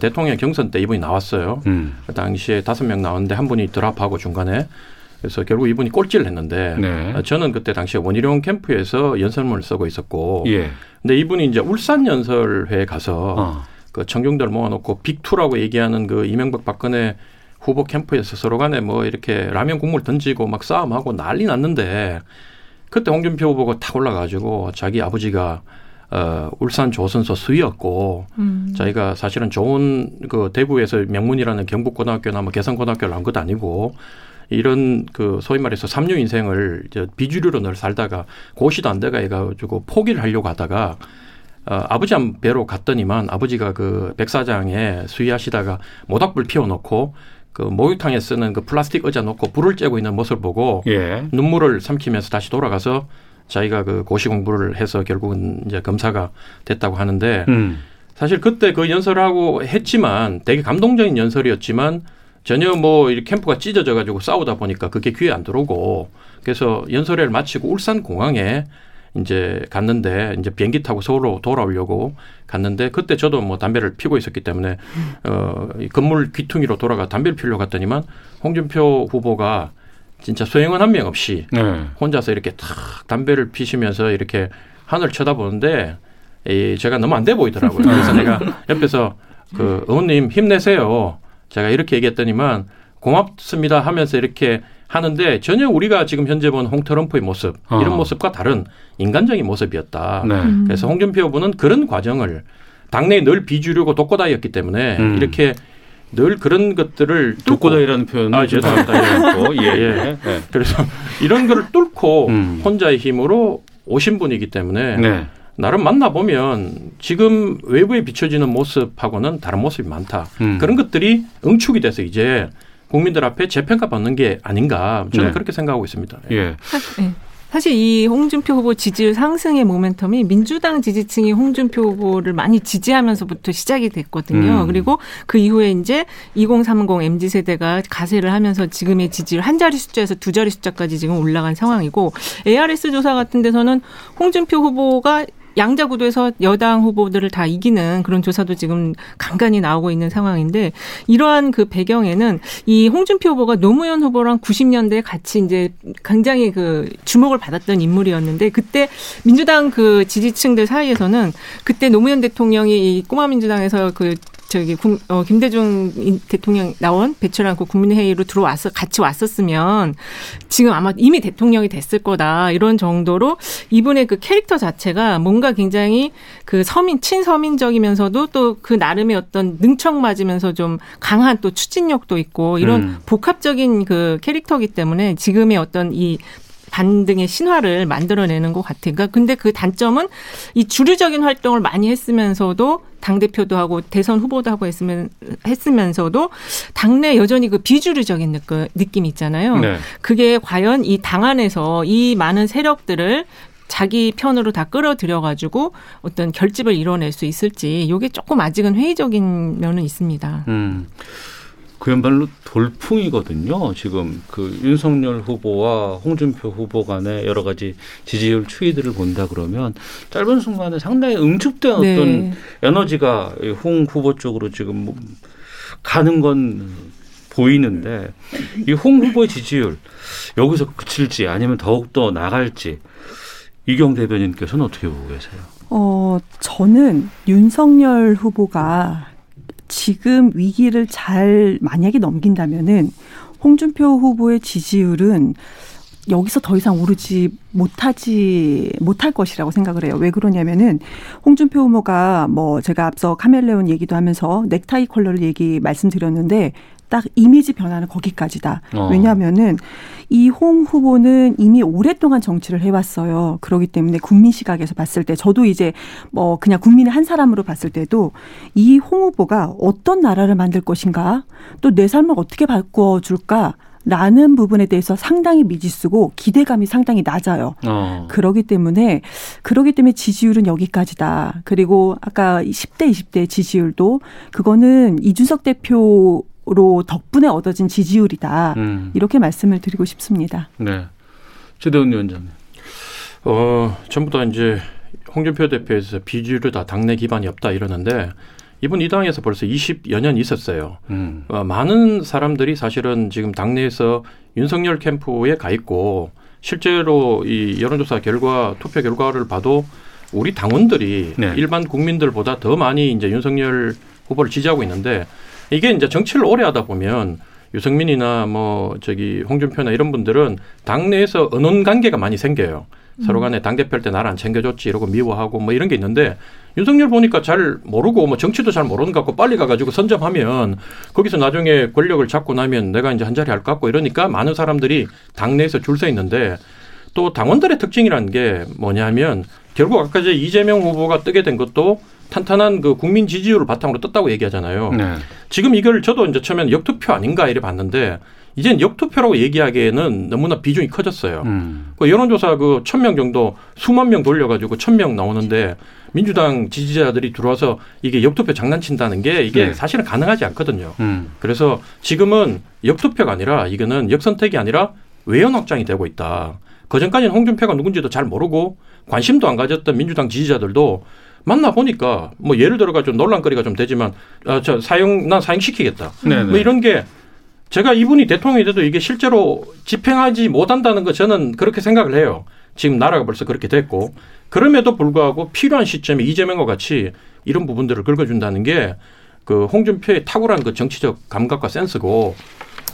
대통령 경선 때 이분이 나왔어요. 음. 그 당시에 다섯 명 나왔는데 한 분이 드랍하고 중간에 그래서 결국 이분이 꼴찌를 했는데 네. 어, 저는 그때 당시에 원희룡 캠프에서 연설문을 쓰고 있었고 예. 근데 이분이 이제 울산 연설회에 가서 어. 그 청중들 모아놓고 빅투라고 얘기하는 그 이명박 박근혜 후보 캠프에서 서로 간에 뭐 이렇게 라면 국물 던지고 막 싸움하고 난리 났는데 그때 홍준표 후보가 탁 올라가지고 자기 아버지가 어, 울산 조선소 수위였고 음. 자기가 사실은 좋은 그 대구에서 명문이라는 경북고등학교나 뭐 개성고등학교를 나온 것도 아니고 이런 그 소위 말해서 삼류 인생을 비주류로 늘 살다가 고시도 안 돼가 해가지고 포기를 하려고 하다가 어, 아버지 한 배로 갔더니만 아버지가 그 백사장에 수위하시다가 모닥불 피워놓고 그 목욕탕에 쓰는 그 플라스틱 의자 놓고 불을 쬐고 있는 모습을 보고 예. 눈물을 삼키면서 다시 돌아가서 자기가 그 고시 공부를 해서 결국은 이제 검사가 됐다고 하는데 음. 사실 그때 그 연설을 하고 했지만 되게 감동적인 연설이었지만 전혀 뭐 이렇게 캠프가 찢어져 가지고 싸우다 보니까 그게 귀에 안 들어오고 그래서 연설회를 마치고 울산 공항에 이제 갔는데 이제 비행기 타고 서울로 돌아오려고 갔는데 그때 저도 뭐 담배를 피고 있었기 때문에 어 이 건물 귀퉁이로 돌아가 담배를 피려고 갔더니만 홍준표 후보가 진짜 소행원 한명 없이 네. 혼자서 이렇게 탁 담배를 피시면서 이렇게 하늘 쳐다보는데 이 제가 너무 안 돼 보이더라고요. 그래서 내가 옆에서 그 의원님 힘내세요. 제가 이렇게 얘기했더니만 고맙습니다 하면서 이렇게 하는데 전혀 우리가 지금 현재 본 홍트럼프의 모습 어. 이런 모습과 다른 인간적인 모습이었다. 네. 그래서 홍준표 후보는 그런 과정을 당내에 늘 비주류고 독고다이였기 때문에 음. 이렇게 늘 그런 것들을 독고다이라는 표현을 아, 죄송합니다. 고 예. 예. 예. 예. 그래서 이런 거를 뚫고 음. 혼자의 힘으로 오신 분이기 때문에 네. 나름 만나보면 지금 외부에 비춰지는 모습하고는 다른 모습이 많다. 음. 그런 것들이 응축이 돼서 이제 국민들 앞에 재평가 받는 게 아닌가 저는 네. 그렇게 생각하고 있습니다. 예. 사- 예. 사실 이 홍준표 후보 지지율 상승의 모멘텀이 민주당 지지층이 홍준표 후보를 많이 지지하면서부터 시작이 됐거든요. 음. 그리고 그 이후에 이제 2030 MZ 세대가 가세를 하면서 지금의 지지율 한 자리 숫자에서 두 자리 숫자까지 지금 올라간 상황이고 ARS 조사 같은 데서는 홍준표 후보가 양자 구도에서 여당 후보들을 다 이기는 그런 조사도 지금 간간히 나오고 있는 상황인데 이러한 그 배경에는 이 홍준표 후보가 노무현 후보랑 90년대에 같이 이제 굉장히 그 주목을 받았던 인물이었는데 그때 민주당 그 지지층들 사이에서는 그때 노무현 대통령이 이 꼬마 민주당에서 그 저기 국- 어, 김대중 인- 대통령 나온 배출 않고 국민회의로 들어와서 같이 왔었으면 지금 아마 이미 대통령이 됐을 거다 이런 정도로 이분의 그 캐릭터 자체가 뭔가 굉장히 그 서민 친서민적이면서도 또 그 나름의 어떤 능청 맞으면서 좀 강한 또 추진력도 있고 이런 음. 복합적인 그 캐릭터기 때문에 지금의 어떤 이 반등의 신화를 만들어내는 것 같아요. 그러니까 근데 그 단점은 이 주류적인 활동을 많이 했으면서도 당 대표도 하고 대선 후보도 하고 했으면 했으면서도 당내 여전히 그 비주류적인 느낌, 느낌 있잖아요. 네. 그게 과연 이 당 안에서 이 많은 세력들을 자기 편으로 다 끌어들여 가지고 어떤 결집을 이뤄낼 수 있을지 이게 조금 아직은 회의적인 면은 있습니다. 음. 그야말로 돌풍이거든요. 지금 그 윤석열 후보와 홍준표 후보 간의 여러 가지 지지율 추이들을 본다 그러면 짧은 순간에 상당히 응축된 어떤 네. 에너지가 이홍 후보 쪽으로 지금 뭐 가는 건 보이는데 이 홍 후보의 지지율 여기서 그칠지 아니면 더욱 더 나갈지 이경 대변인께서는 어떻게 보고 계세요? 어, 저는 윤석열 후보가 지금 위기를 잘 만약에 넘긴다면은 홍준표 후보의 지지율은 여기서 더 이상 오르지 못하지 못할 것이라고 생각을 해요. 왜 그러냐면은 홍준표 후보가 뭐 제가 앞서 카멜레온 얘기도 하면서 넥타이 컬러를 얘기 말씀드렸는데 딱 이미지 변화는 거기까지다. 어. 왜냐하면은 이 홍 후보는 이미 오랫동안 정치를 해왔어요. 그렇기 때문에 국민 시각에서 봤을 때 저도 이제 뭐 그냥 국민의 한 사람으로 봤을 때도 이 홍 후보가 어떤 나라를 만들 것인가 또 내 삶을 어떻게 바꿔 줄까 라는 부분에 대해서 상당히 미지수고 기대감이 상당히 낮아요. 어. 그러기 때문에 그러기 때문에 지지율은 여기까지다. 그리고 아까 10대 20대 지지율도 그거는 이준석 대표 로 덕분에 얻어진 지지율이다. 음. 이렇게 말씀을 드리고 싶습니다. 네. 최대훈 위원장님. 어, 전부 다 이제 홍준표 대표에서 비주류다 당내 기반이 없다 이러는데 이분 이 당에서 벌써 20여 년 있었어요. 음. 어, 많은 사람들이 사실은 지금 당내에서 윤석열 캠프에 가 있고 실제로 이 여론조사 결과 투표 결과를 봐도 우리 당원들이 네. 일반 국민들보다 더 많이 이제 윤석열 후보를 지지하고 있는데 이게 이제 정치를 오래 하다 보면 유승민이나 뭐 저기 홍준표나 이런 분들은 당내에서 언론 관계가 많이 생겨요. 서로 간에 당대표일 때 나를 안 챙겨줬지 이러고 미워하고 뭐 이런 게 있는데 윤석열 보니까 잘 모르고 뭐 정치도 잘 모르는 것 같고 빨리 가가지고 선점하면 거기서 나중에 권력을 잡고 나면 내가 이제 한 자리 할 것 같고 이러니까 많은 사람들이 당내에서 줄 서 있는데 또 당원들의 특징이라는 게 뭐냐면 결국 아까 이제 이재명 후보가 뜨게 된 것도 탄탄한 그 국민 지지율을 바탕으로 떴다고 얘기하잖아요. 네. 지금 이걸 저도 이제 처음에는 역투표 아닌가 이래 봤는데 이젠 역투표라고 얘기하기에는 너무나 비중이 커졌어요. 음. 그 여론조사 그 천 명 정도 수만 명 돌려가지고 천 명 나오는데 민주당 지지자들이 들어와서 이게 역투표 장난친다는 게 이게 네. 사실은 가능하지 않거든요. 음. 그래서 지금은 역투표가 아니라 이거는 역선택이 아니라 외연 확장이 되고 있다. 그 전까지는 홍준표가 누군지도 잘 모르고 관심도 안 가졌던 민주당 지지자들도 만나 보니까 뭐 예를 들어가지고 논란거리가 좀 되지만 아, 저 사용 난 사용시키겠다. 네네. 뭐 이런 게 제가 이분이 대통령이 돼도 이게 실제로 집행하지 못한다는 거 저는 그렇게 생각을 해요. 지금 나라가 벌써 그렇게 됐고 그럼에도 불구하고 필요한 시점에 이재명과 같이 이런 부분들을 긁어준다는 게 그 홍준표의 탁월한 그 정치적 감각과 센스고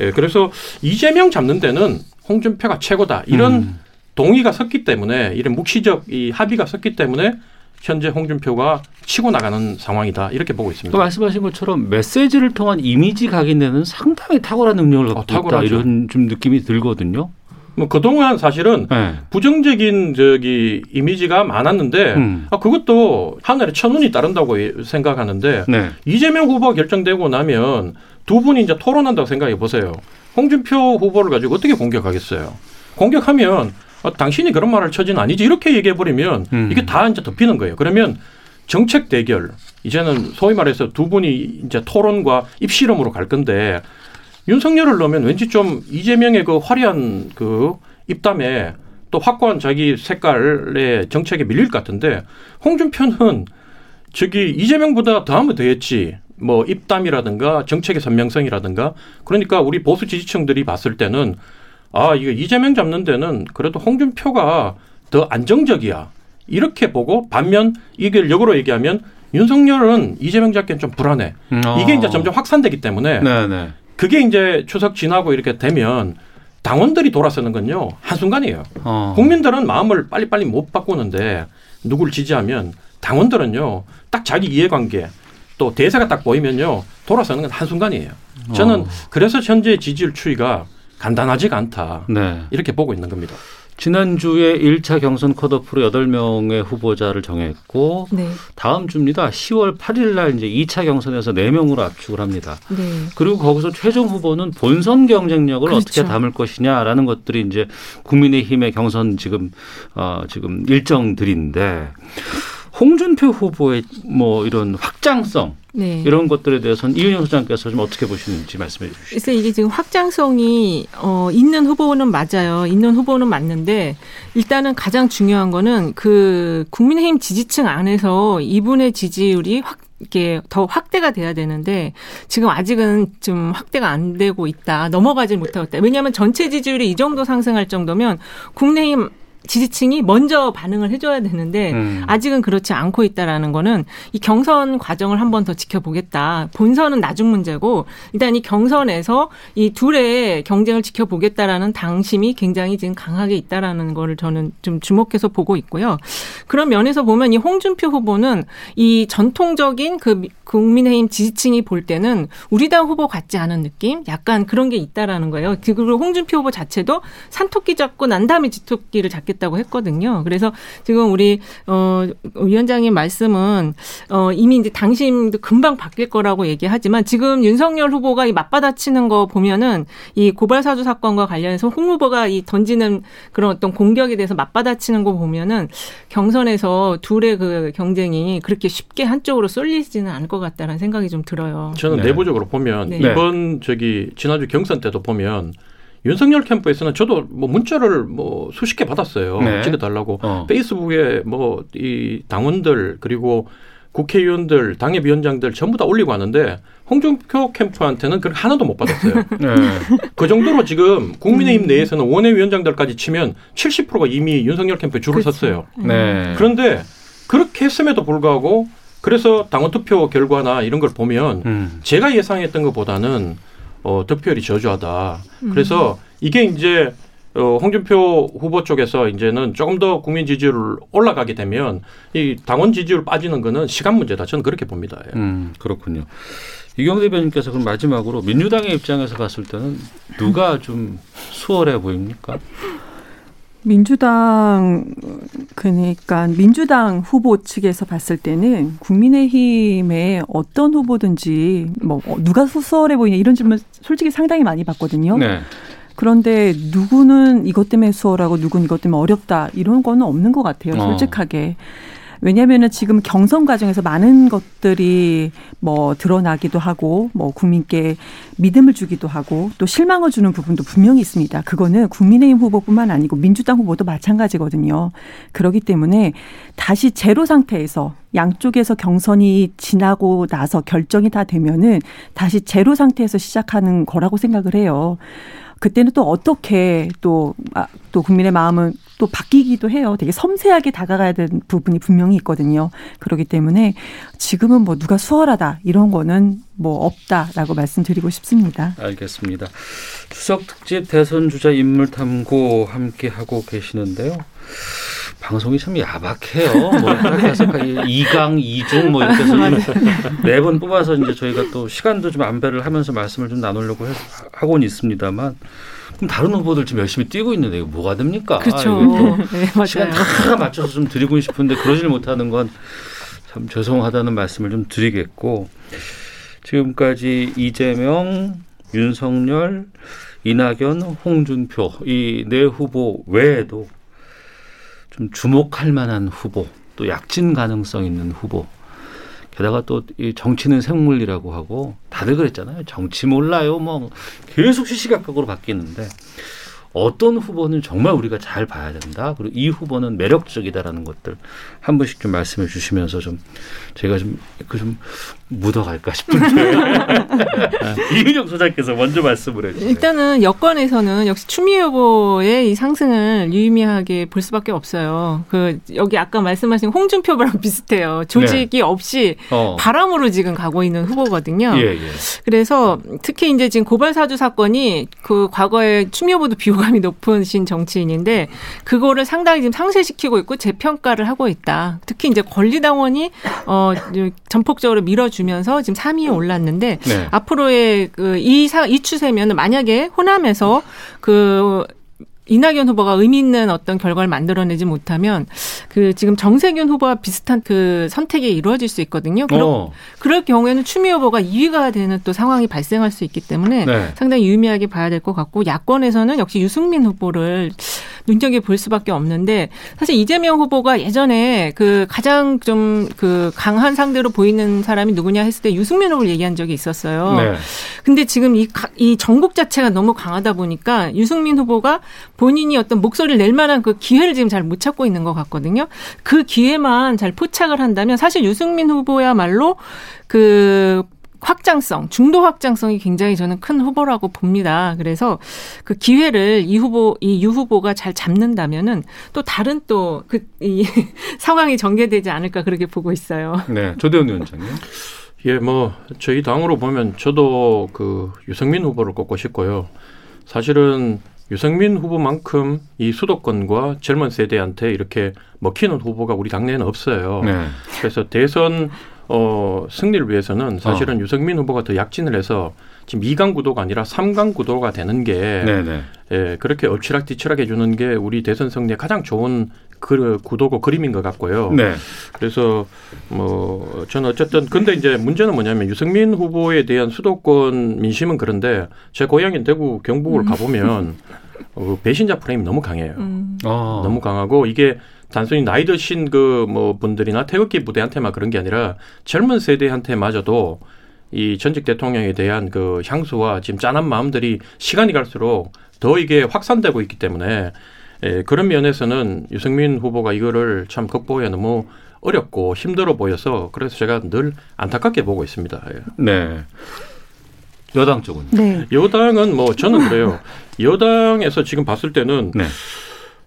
예, 그래서 이재명 잡는 데는 홍준표가 최고다 이런 음. 동의가 섰기 때문에 이런 묵시적 이 합의가 섰기 때문에 현재 홍준표가 치고 나가는 상황이다 이렇게 보고 그 있습니다. 말씀하신 것처럼 메시지를 통한 이미지 각인되는 상당히 탁월한 능력을 갖고 어, 있다 탁월하죠. 이런 좀 느낌이 들거든요. 뭐 그동안 사실은 네. 부정적인 저기 이미지가 많았는데 음. 아 그것도 하늘에 천운이 따른다고 생각하는데 네. 이재명 후보가 결정되고 나면 두 분이 이제 토론한다고 생각해 보세요. 홍준표 후보를 가지고 어떻게 공격하겠어요? 공격하면 아, 당신이 그런 말을 처지는 아니지 이렇게 얘기해 버리면 음. 이게 다 이제 덮이는 거예요. 그러면 정책 대결 이제는 소위 말해서 두 분이 이제 토론과 입실험으로 갈 건데 윤석열을 넣으면 왠지 좀 이재명의 그 화려한 그 입담에 또 확고한 자기 색깔의 정책에 밀릴 것 같은데 홍준표는 저기 이재명보다 더 하면 더했지. 뭐 입담이라든가 정책의 선명성이라든가 그러니까 우리 보수 지지층들이 봤을 때는 아 이거 이재명 잡는 데는 그래도 홍준표가 더 안정적이야 이렇게 보고 반면 이걸 역으로 얘기하면 윤석열은 이재명 잡기엔 좀 불안해 음, 어. 이게 이제 점점 확산되기 때문에 네네. 그게 이제 추석 지나고 이렇게 되면 당원들이 돌아서는 건요 한순간이에요 어. 국민들은 마음을 빨리빨리 못 바꾸는데 누굴 지지하면 당원들은요 딱 자기 이해관계 또 대세가 딱 보이면요 돌아서는 건 한순간이에요. 저는 어. 그래서 현재 지지율 추이가 간단하지가 않다 네. 이렇게 보고 있는 겁니다. 지난주에 1차 경선 컷오프로 8명의 후보자를 정했고 네. 다음 주입니다. 10월 8일 날 이제 2차 경선에서 4명으로 압축을 합니다. 네. 그리고 거기서 최종 후보는 본선 경쟁력을 그렇죠. 어떻게 담을 것이냐라는 것들이 이제 국민의힘의 경선 지금 어 지금 일정들인데 홍준표 후보의 뭐 이런 확장성 네. 이런 것들에 대해서는 이윤영 소장께서 좀 어떻게 보시는지 말씀해 주시죠. 그래서 이게 지금 확장성이 어, 있는 후보는 맞아요. 있는 후보는 맞는데 일단은 가장 중요한 거는 그 국민의힘 지지층 안에서 이분의 지지율이 확 이게 더 확대가 돼야 되는데 지금 아직은 좀 확대가 안 되고 있다. 넘어가지 못하고 있다. 왜냐하면 전체 지지율이 이 정도 상승할 정도면 국민의힘 지지층이 먼저 반응을 해줘야 되는데 음. 아직은 그렇지 않고 있다라는 거는 이 경선 과정을 한 번 더 지켜보겠다. 본선은 나중 문제고 일단 이 경선에서 이 둘의 경쟁을 지켜보겠다라는 당심이 굉장히 지금 강하게 있다라는 거를 저는 좀 주목해서 보고 있고요. 그런 면에서 보면 이 홍준표 후보는 이 전통적인 그 미- 국민의힘 지지층이 볼 때는 우리 당 후보 같지 않은 느낌? 약간 그런 게 있다라는 거예요. 그리고 홍준표 후보 자체도 산토끼 잡고 난 다음에 지토끼를 잡겠다. 하겠다고 했거든요. 그래서 지금 우리 어 위원장님 말씀은 어 이미 이제 당심도 금방 바뀔 거라고 얘기하지만 지금 윤석열 후보가 이 맞받아치는 거 보면은 이 고발 사주 사건과 관련해서 홍 후보가 이 던지는 그런 어떤 공격에 대해서 맞받아치는 거 보면은 경선에서 둘의 그 경쟁이 그렇게 쉽게 한쪽으로 쏠리지는 않을 것 같다는 생각이 좀 들어요. 저는 네. 내부적으로 보면 네. 이번 저기 지난주 경선 때도 보면 윤석열 캠프에서는 저도 뭐 문자를 뭐 수십 개 받았어요. 네. 찍어달라고 어. 페이스북에 뭐 이 당원들 그리고 국회의원들 당협위원장들 전부 다 올리고 하는데 홍준표 캠프한테는 그렇게 하나도 못 받았어요. 네. 그 정도로 지금 국민의힘 음. 내에서는 원외위원장들까지 치면 70%가 이미 윤석열 캠프에 줄을 그렇죠. 섰어요. 네. 그런데 그렇게 했음에도 불구하고 그래서 당원 투표 결과나 이런 걸 보면 음. 제가 예상했던 것보다는 어, 득표율이 저조하다. 음. 그래서 이게 이제 어, 홍준표 후보 쪽에서 이제는 조금 더 국민 지지율 올라가게 되면 이 당원 지지율 빠지는 거는 시간 문제다. 저는 그렇게 봅니다. 예. 음, 그렇군요. 이경 대변인께서 그럼 마지막으로 민주당의 입장에서 봤을 때는 누가 좀 수월해 보입니까? 민주당 그러니까 민주당 후보 측에서 봤을 때는 국민의힘의 어떤 후보든지 뭐 어, 누가 수월해 보이냐 이런 질문 솔직히 상당히 많이 받거든요. 네. 그런데 누구는 이것 때문에 수월하고 누구는 이것 때문에 어렵다 이런 거는 없는 것 같아요. 어. 솔직하게. 왜냐하면은 지금 경선 과정에서 많은 것들이 뭐 드러나기도 하고 뭐 국민께 믿음을 주기도 하고 또 실망을 주는 부분도 분명히 있습니다. 그거는 국민의힘 후보뿐만 아니고 민주당 후보도 마찬가지거든요. 그렇기 때문에 다시 제로 상태에서 양쪽에서 경선이 지나고 나서 결정이 다 되면은 다시 제로 상태에서 시작하는 거라고 생각을 해요. 그때는 또 어떻게 또, 아, 또 국민의 마음은 또 바뀌기도 해요. 되게 섬세하게 다가가야 되는 부분이 분명히 있거든요. 그렇기 때문에 지금은 뭐 누가 수월하다 이런 거는 뭐 없다라고 말씀드리고 싶습니다. 알겠습니다. 추석 특집 대선 주자 인물 탐구 함께 하고 계시는데요. 방송이 참 야박해요. 뭐 2강, 2중 뭐 이렇게 해서 네 번 뽑아서 이제 저희가 또 시간도 좀 안배를 하면서 말씀을 좀 나누려고 해- 하고는 있습니다만 그럼 다른 후보들 지금 열심히 뛰고 있는데 이거 뭐가 됩니까? 그렇죠. 네, 시간. 다 맞춰서 좀 드리고 싶은데 그러질 못하는 건 참 죄송하다는 말씀을 좀 드리겠고 지금까지 이재명, 윤석열, 이낙연, 홍준표 이 네 후보 외에도 좀 주목할 만한 후보 또 약진 가능성 있는 후보. 게다가 또 이 정치는 생물이라고 하고 다들 그랬잖아요. 정치 몰라요. 뭐 계속 시시각각으로 바뀌는데 어떤 후보는 정말 우리가 잘 봐야 된다. 그리고 이 후보는 매력적이다라는 것들 한 분씩 좀 말씀해 주시면서 좀 제가 좀 그좀 묻어갈까 싶은데 이은영 소장께서 먼저 말씀을 해주세요. 일단은 여권에서는 역시 추미애 후보의 이 상승을 유의미하게 볼 수밖에 없어요. 그 여기 아까 말씀하신 홍준표랑 비슷해요. 조직이 없이 어. 바람으로 지금 가고 있는 후보거든요. 예, 예. 그래서 특히 이제 지금 고발 사주 사건이 그 과거에 추미애 후보도 비호감이 높으신 정치인인데 그거를 상당히 지금 상쇄시키고 있고 재평가를 하고 있다. 특히 이제 권리당원이 어 전폭적으로 밀어주 면서 지금 3위에 올랐는데 네. 앞으로의 그이 이 추세면 만약에 호남에서 그 이낙연 후보가 의미 있는 어떤 결과를 만들어내지 못하면 그 지금 정세균 후보와 비슷한 그 선택이 이루어질 수 있거든요. 그러, 어. 그럴 경우에는 추미애 후보가 2위가 되는 또 상황이 발생할 수 있기 때문에 네. 상당히 유의미하게 봐야 될 것 같고 야권에서는 역시 유승민 후보를 눈여겨 볼 수밖에 없는데 사실 이재명 후보가 예전에 그 가장 좀 그 강한 상대로 보이는 사람이 누구냐 했을 때 유승민 후보를 얘기한 적이 있었어요. 네. 근데 지금 이, 가- 이 전국 자체가 너무 강하다 보니까 유승민 후보가 본인이 어떤 목소리를 낼 만한 그 기회를 지금 잘 못 찾고 있는 것 같거든요. 그 기회만 잘 포착을 한다면 사실 유승민 후보야말로 그 확장성, 중도 확장성이 굉장히 저는 큰 후보라고 봅니다. 그래서 그 기회를 이 후보, 이 유 후보가 잘 잡는다면은 또 다른 또 그 이 상황이 전개되지 않을까 그렇게 보고 있어요. 네. 조대원 위원장님. 예, 뭐 저희 당으로 보면 저도 그 유승민 후보를 꼽고 싶고요. 사실은 유승민 후보만큼 이 수도권과 젊은 세대한테 이렇게 먹히는 후보가 우리 당내에는 없어요. 네. 그래서 대선 어, 승리를 위해서는 사실은 유승민 후보가 더 약진을 해서 지금 2강 구도가 아니라 3강 구도가 되는 게 네네. 예, 그렇게 엎치락뒤치락 해주는 게 우리 대선 승리에 가장 좋은 그 구도고 그림인 것 같고요. 네. 그래서 뭐 저는 어쨌든 근데 이제 문제는 뭐냐면 유승민 후보에 대한 수도권 민심은 그런데 제 고향인 대구 경북을 가보면 어, 배신자 프레임이 너무 강해요. 음. 아. 너무 강하고 이게 단순히 나이 드신 그 뭐 분들이나 태극기 부대한테만 그런 게 아니라 젊은 세대한테마저도 이 전직 대통령에 대한 그 향수와 지금 짠한 마음들이 시간이 갈수록 더 이게 확산되고 있기 때문에 예, 그런 면에서는 유승민 후보가 이거를 참 극복해 너무 어렵고 힘들어 보여서 그래서 제가 늘 안타깝게 보고 있습니다. 예. 네. 여당 쪽은. 네. 여당은 뭐 저는 그래요. 여당에서 지금 봤을 때는 네.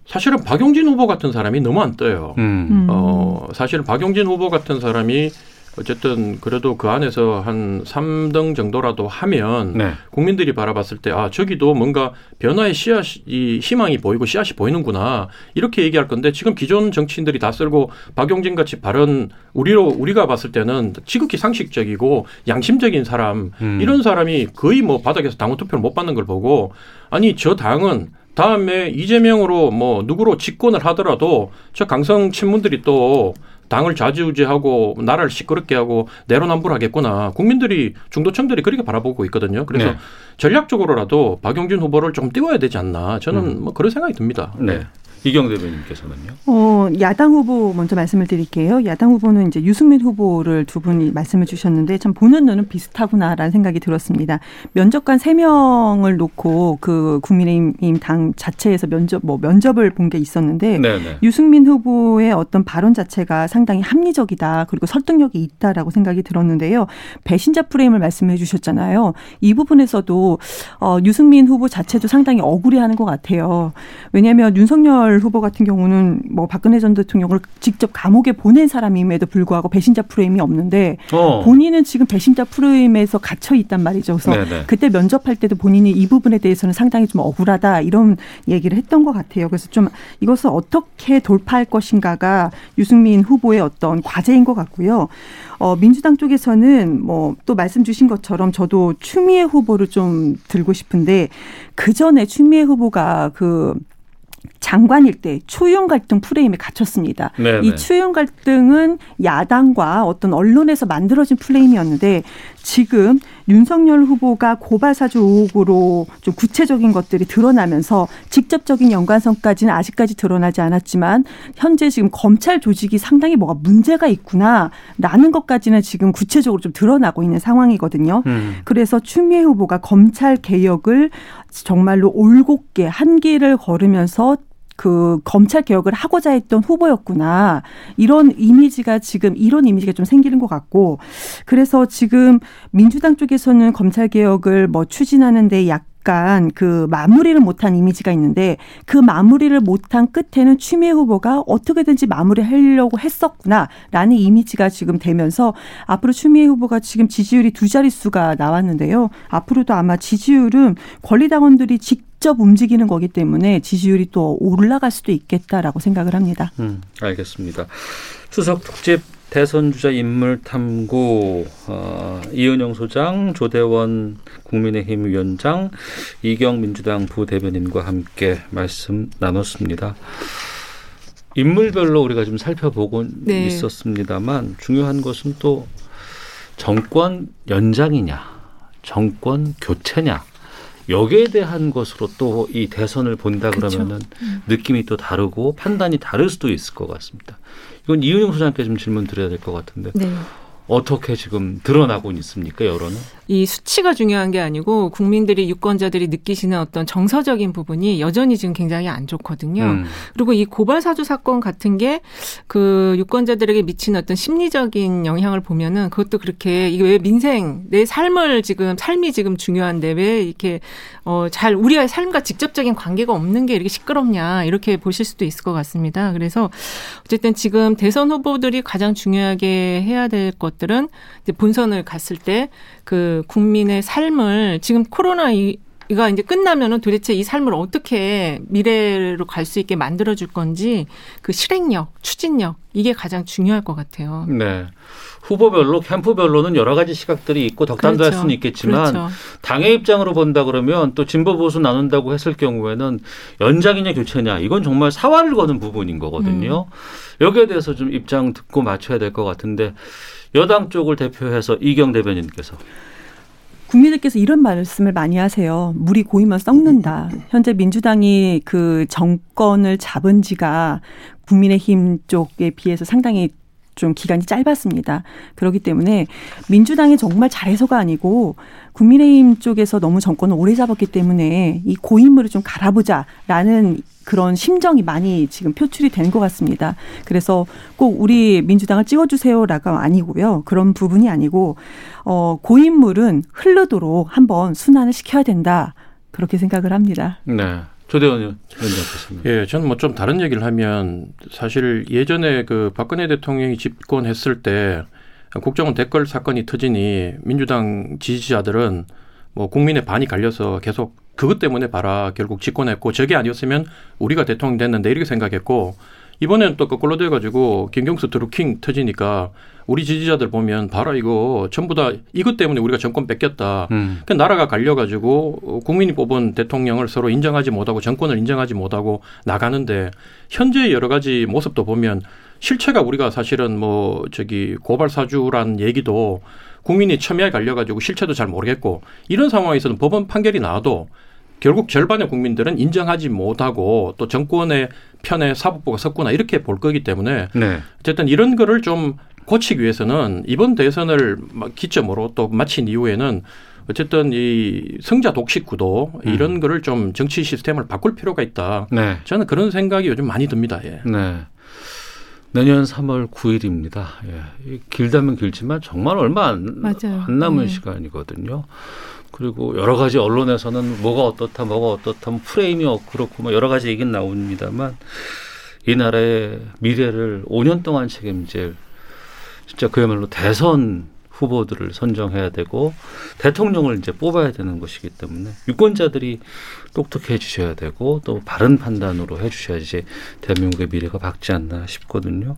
사실은 박용진 후보 같은 사람이 너무 안 떠요. 음. 음. 어, 사실은 박용진 후보 같은 사람이 어쨌든 그래도 그 안에서 한 3등 정도라도 하면 네. 국민들이 바라봤을 때 아, 저기도 뭔가 변화의 씨앗이 희망이 보이고 씨앗이 보이는구나. 이렇게 얘기할 건데 지금 기존 정치인들이 다 쓸고 박용진 같이 발언 우리로 우리가 봤을 때는 지극히 상식적이고 양심적인 사람 음. 이런 사람이 거의 뭐 바닥에서 당원 투표를 못 받는 걸 보고 아니 저 당은 다음에 이재명으로 뭐 누구로 집권을 하더라도 저 강성 친문들이 또 당을 좌지우지하고 나라를 시끄럽게 하고 내로남불하겠구나. 국민들이 중도층들이 그렇게 바라보고 있거든요. 그래서 네. 전략적으로라도 박용진 후보를 좀 띄워야 되지 않나. 저는 음. 뭐 그런 생각이 듭니다. 네. 이경 대변인께서는요. 어, 야당 후보 먼저 말씀을 드릴게요. 야당 후보는 이제 유승민 후보를 두 분이 말씀을 주셨는데 참 보는 눈은 비슷하구나라는 생각이 들었습니다. 면접관 세명을 놓고 그 국민의힘 당 자체에서 면접 뭐 면접을 본 게 있었는데 네, 네. 유승민 후보의 어떤 발언 자체가 상당히 합리적이다 그리고 설득력이 있다라고 생각이 들었는데요. 배신자 프레임을 말씀해 주셨잖아요. 이 부분에서도 어, 유승민 후보 자체도 상당히 억울해하는 것 같아요. 왜냐하면 윤석열 후보 같은 경우는 뭐 박근혜 전 대통령을 직접 감옥에 보낸 사람임에도 불구하고 배신자 프레임이 없는데 어. 본인은 지금 배신자 프레임에서 갇혀 있단 말이죠. 그래서 네, 네. 그때 면접할 때도 본인이 이 부분에 대해서는 상당히 좀 억울하다 이런 얘기를 했던 것 같아요. 그래서 좀 이것을 어떻게 돌파할 것인가가 유승민 후보의 어떤 과제인 것 같고요. 어, 민주당 쪽에서는 뭐 또 말씀 주신 것처럼 저도 추미애 후보를 좀 들고 싶은데 그 전에 추미애 후보가 그 장관일 때 초윤 갈등 프레임에 갇혔습니다. 네, 이 네. 추윤 갈등은 야당과 어떤 언론에서 만들어진 프레임이었는데 지금 윤석열 후보가 고발 사주 의혹으로 좀 구체적인 것들이 드러나면서 직접적인 연관성까지는 아직까지 드러나지 않았지만 현재 지금 검찰 조직이 상당히 뭐가 문제가 있구나라는 것까지는 지금 구체적으로 좀 드러나고 있는 상황이거든요. 음. 그래서 추미애 후보가 검찰 개혁을 정말로 올곧게 한 길을 걸으면서 그 검찰 개혁을 하고자 했던 후보였구나 이런 이미지가 지금 이런 이미지가 좀 생기는 것 같고 그래서 지금 민주당 쪽에서는 검찰 개혁을 뭐 추진하는데 약간 그 마무리를 못한 이미지가 있는데 그 마무리를 못한 끝에는 추미애 후보가 어떻게든지 마무리하려고 했었구나라는 이미지가 지금 되면서 앞으로 추미애 후보가 지금 지지율이 두 자릿수가 나왔는데요. 앞으로도 아마 지지율은 권리당원들이 직 접 움직이는 거기 때문에 지지율이 또 올라갈 수도 있겠다라고 생각을 합니다. 음, 알겠습니다. 추석 특집 대선 주자 인물 탐구 어, 이은영 소장, 조대원 국민의힘 위원장, 이경 민주당 부대변인과 함께 말씀 나눴습니다. 인물별로 우리가 좀 살펴보고 네. 있었습니다만 중요한 것은 또 정권 연장이냐, 정권 교체냐 여기에 대한 것으로 또 이 대선을 본다 그쵸. 그러면은 느낌이 또 다르고 판단이 다를 수도 있을 것 같습니다. 이건 이은영 소장께 좀 질문 드려야 될 것 같은데 네. 어떻게 지금 드러나고 있습니까 여론은? 이 수치가 중요한 게 아니고 국민들이 유권자들이 느끼시는 어떤 정서적인 부분이 여전히 지금 굉장히 안 좋거든요. 음. 그리고 이 고발 사주 사건 같은 게 그 유권자들에게 미치는 어떤 심리적인 영향을 보면은 그것도 그렇게 이게 왜 민생 내 삶을 지금 삶이 지금 중요한데 왜 이렇게 어잘 우리의 삶과 직접적인 관계가 없는 게 이렇게 시끄럽냐 이렇게 보실 수도 있을 것 같습니다. 그래서 어쨌든 지금 대선 후보들이 가장 중요하게 해야 될 것 들은 이제 본선을 갔을 때 그 국민의 삶을 지금 코로나 이 이가 이제 끝나면은 도대체 이 삶을 어떻게 미래로 갈 수 있게 만들어 줄 건지 그 실행력, 추진력 이게 가장 중요할 것 같아요. 네. 후보별로 캠프별로는 여러 가지 시각들이 있고 덕담도 할 그렇죠. 수는 있겠지만 그렇죠. 당의 입장으로 본다 그러면 또 진보 보수 나눈다고 했을 경우에는 연장이냐 교체냐 이건 정말 사활을 거는 부분인 거거든요. 음. 여기에 대해서 좀 입장 듣고 맞춰야 될 것 같은데 여당 쪽을 대표해서 이경 대변인께서 국민들께서 이런 말씀을 많이 하세요. 물이 고이면 썩는다. 현재 민주당이 그 정권을 잡은 지가 국민의힘 쪽에 비해서 상당히 좀 기간이 짧았습니다. 그렇기 때문에 민주당이 정말 잘해서가 아니고 국민의힘 쪽에서 너무 정권을 오래 잡았기 때문에 이 고인물을 좀 갈아보자라는 그런 심정이 많이 지금 표출이 된 것 같습니다. 그래서 꼭 우리 민주당을 찍어주세요라가 아니고요. 그런 부분이 아니고 어, 고인물은 흐르도록 한번 순환을 시켜야 된다. 그렇게 생각을 합니다. 네. 조대원 위원장께서는 예, 저는 뭐 좀 다른 얘기를 하면 사실 예전에 그 박근혜 대통령이 집권했을 때 국정원 댓글 사건이 터지니 민주당 지지자들은 뭐 국민의 반이 갈려서 계속 그것 때문에 봐라 결국 집권했고 저게 아니었으면 우리가 대통령 됐는데 이렇게 생각했고 이번에는 또 거꾸로 돼가지고 김경수 드루킹 터지니까 우리 지지자들 보면 봐라 이거 전부 다 이것 때문에 우리가 정권 뺏겼다. 음. 그 나라가 갈려가지고 어, 국민이 뽑은 대통령을 서로 인정하지 못하고 정권을 인정하지 못하고 나가는데 현재 여러 가지 모습도 보면 실체가 우리가 사실은 뭐 저기 고발 사주란 얘기도 국민이 첨예에 갈려가지고 실체도 잘 모르겠고 이런 상황에서는 법원 판결이 나와도 결국 절반의 국민들은 인정하지 못하고 또 정권의 편에 사법부가 섰구나 이렇게 볼 거기 때문에 네. 어쨌든 이런 거를 좀 고치기 위해서는 이번 대선을 막 기점으로 또 마친 이후에는 어쨌든 이 성자 독식 구도 이런 거를 좀 정치 시스템을 바꿀 필요가 있다. 네. 저는 그런 생각이 요즘 많이 듭니다. 예. 네. 내년 3월 9일입니다. 예. 이 길다면 길지만 정말 얼마 안. 안 남은 네. 시간이거든요. 그리고 여러 가지 언론에서는 뭐가 어떻다, 뭐가 어떻다, 뭐 프레임이 그렇고 뭐 여러 가지 얘기는 나옵니다만 이 나라의 미래를 5년 동안 책임질 진짜 그야말로 대선 후보들을 선정해야 되고 대통령을 이제 뽑아야 되는 것이기 때문에 유권자들이 똑똑해 주셔야 되고 또 바른 판단으로 해 주셔야지 대한민국의 미래가 밝지 않나 싶거든요.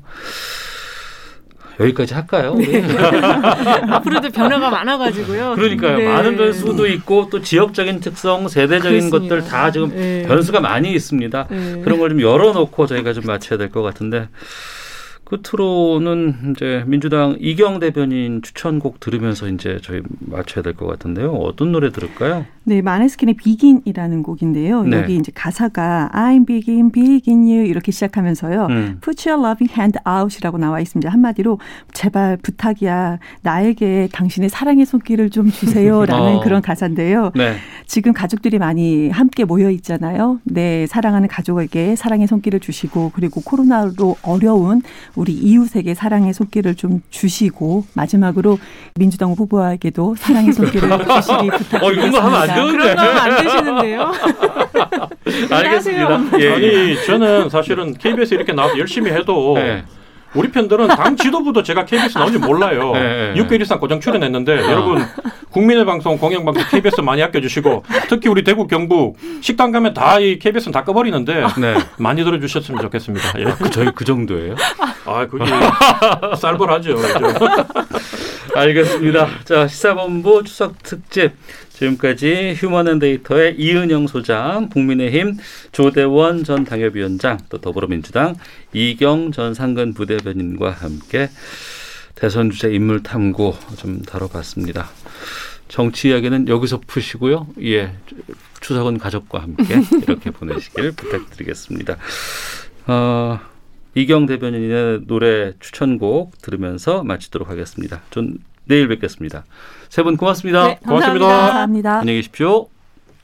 여기까지 할까요? 우리? 앞으로도 변화가 많아가지고요. 그러니까요. 네. 많은 변수도 있고 또 지역적인 특성, 세대적인 그렇습니다. 것들 다 지금 네. 변수가 많이 있습니다. 네. 그런 걸 좀 열어놓고 저희가 좀 맞춰야 될 것 같은데 끝으로는 이제 민주당 이경 대변인 추천곡 들으면서 이제 저희 맞춰야 될 것 같은데요. 어떤 노래 들을까요? 네, 마네스킨의 비긴이라는 곡인데요. 네. 여기 이제 가사가 I'm begin, begin you 이렇게 시작하면서요. 음. Put your loving hand out이라고 나와 있습니다. 한마디로 제발 부탁이야 나에게 당신의 사랑의 손길을 좀 주세요라는 어. 그런 가사인데요. 네. 지금 가족들이 많이 함께 모여 있잖아요. 내 사랑하는 가족에게 사랑의 손길을 주시고 그리고 코로나로 어려운 우리 이웃에게 사랑의 손길을 좀 주시고 마지막으로 민주당 후보에게도 사랑의 손길을 주시기 부탁드립니다. 어, 이런 거 하면 안. 그런 거 하면 안 되시는데요. 알겠습니다. 예. 아니 저는 사실은 KBS 이렇게 나와서 열심히 해도 네. 우리 편들은 당 지도부도 제가 KBS 나온지 몰라요. 네, 네. 6개월 이상 고정 출연했는데 어. 여러분 국민의 방송 공영방송 KBS 많이 아껴주시고 특히 우리 대구 경북 식당 가면 다 이 KBS는 다 꺼버리는데 네. 많이 들어주셨으면 좋겠습니다. 예. 그 저희 그 정도예요? 아 그게 쌀벌하죠. 좀. 알겠습니다. 자, 시사본부 추석 특집. 지금까지 휴먼앤데이터의 이은영 소장, 국민의힘 조대원 전 당협위원장, 또 더불어민주당 이경 전 상근 부대변인과 함께 대선 주자 인물 탐구 좀 다뤄봤습니다. 정치 이야기는 여기서 푸시고요. 예, 추석은 가족과 함께 이렇게 보내시길 부탁드리겠습니다. 어, 이경 대변인의 노래 추천곡 들으면서 마치도록 하겠습니다. 전 내일 뵙겠습니다. 세 분 고맙습니다. 네, 고맙습니다. 감사합니다. 감사합니다. 안녕히 계십시오.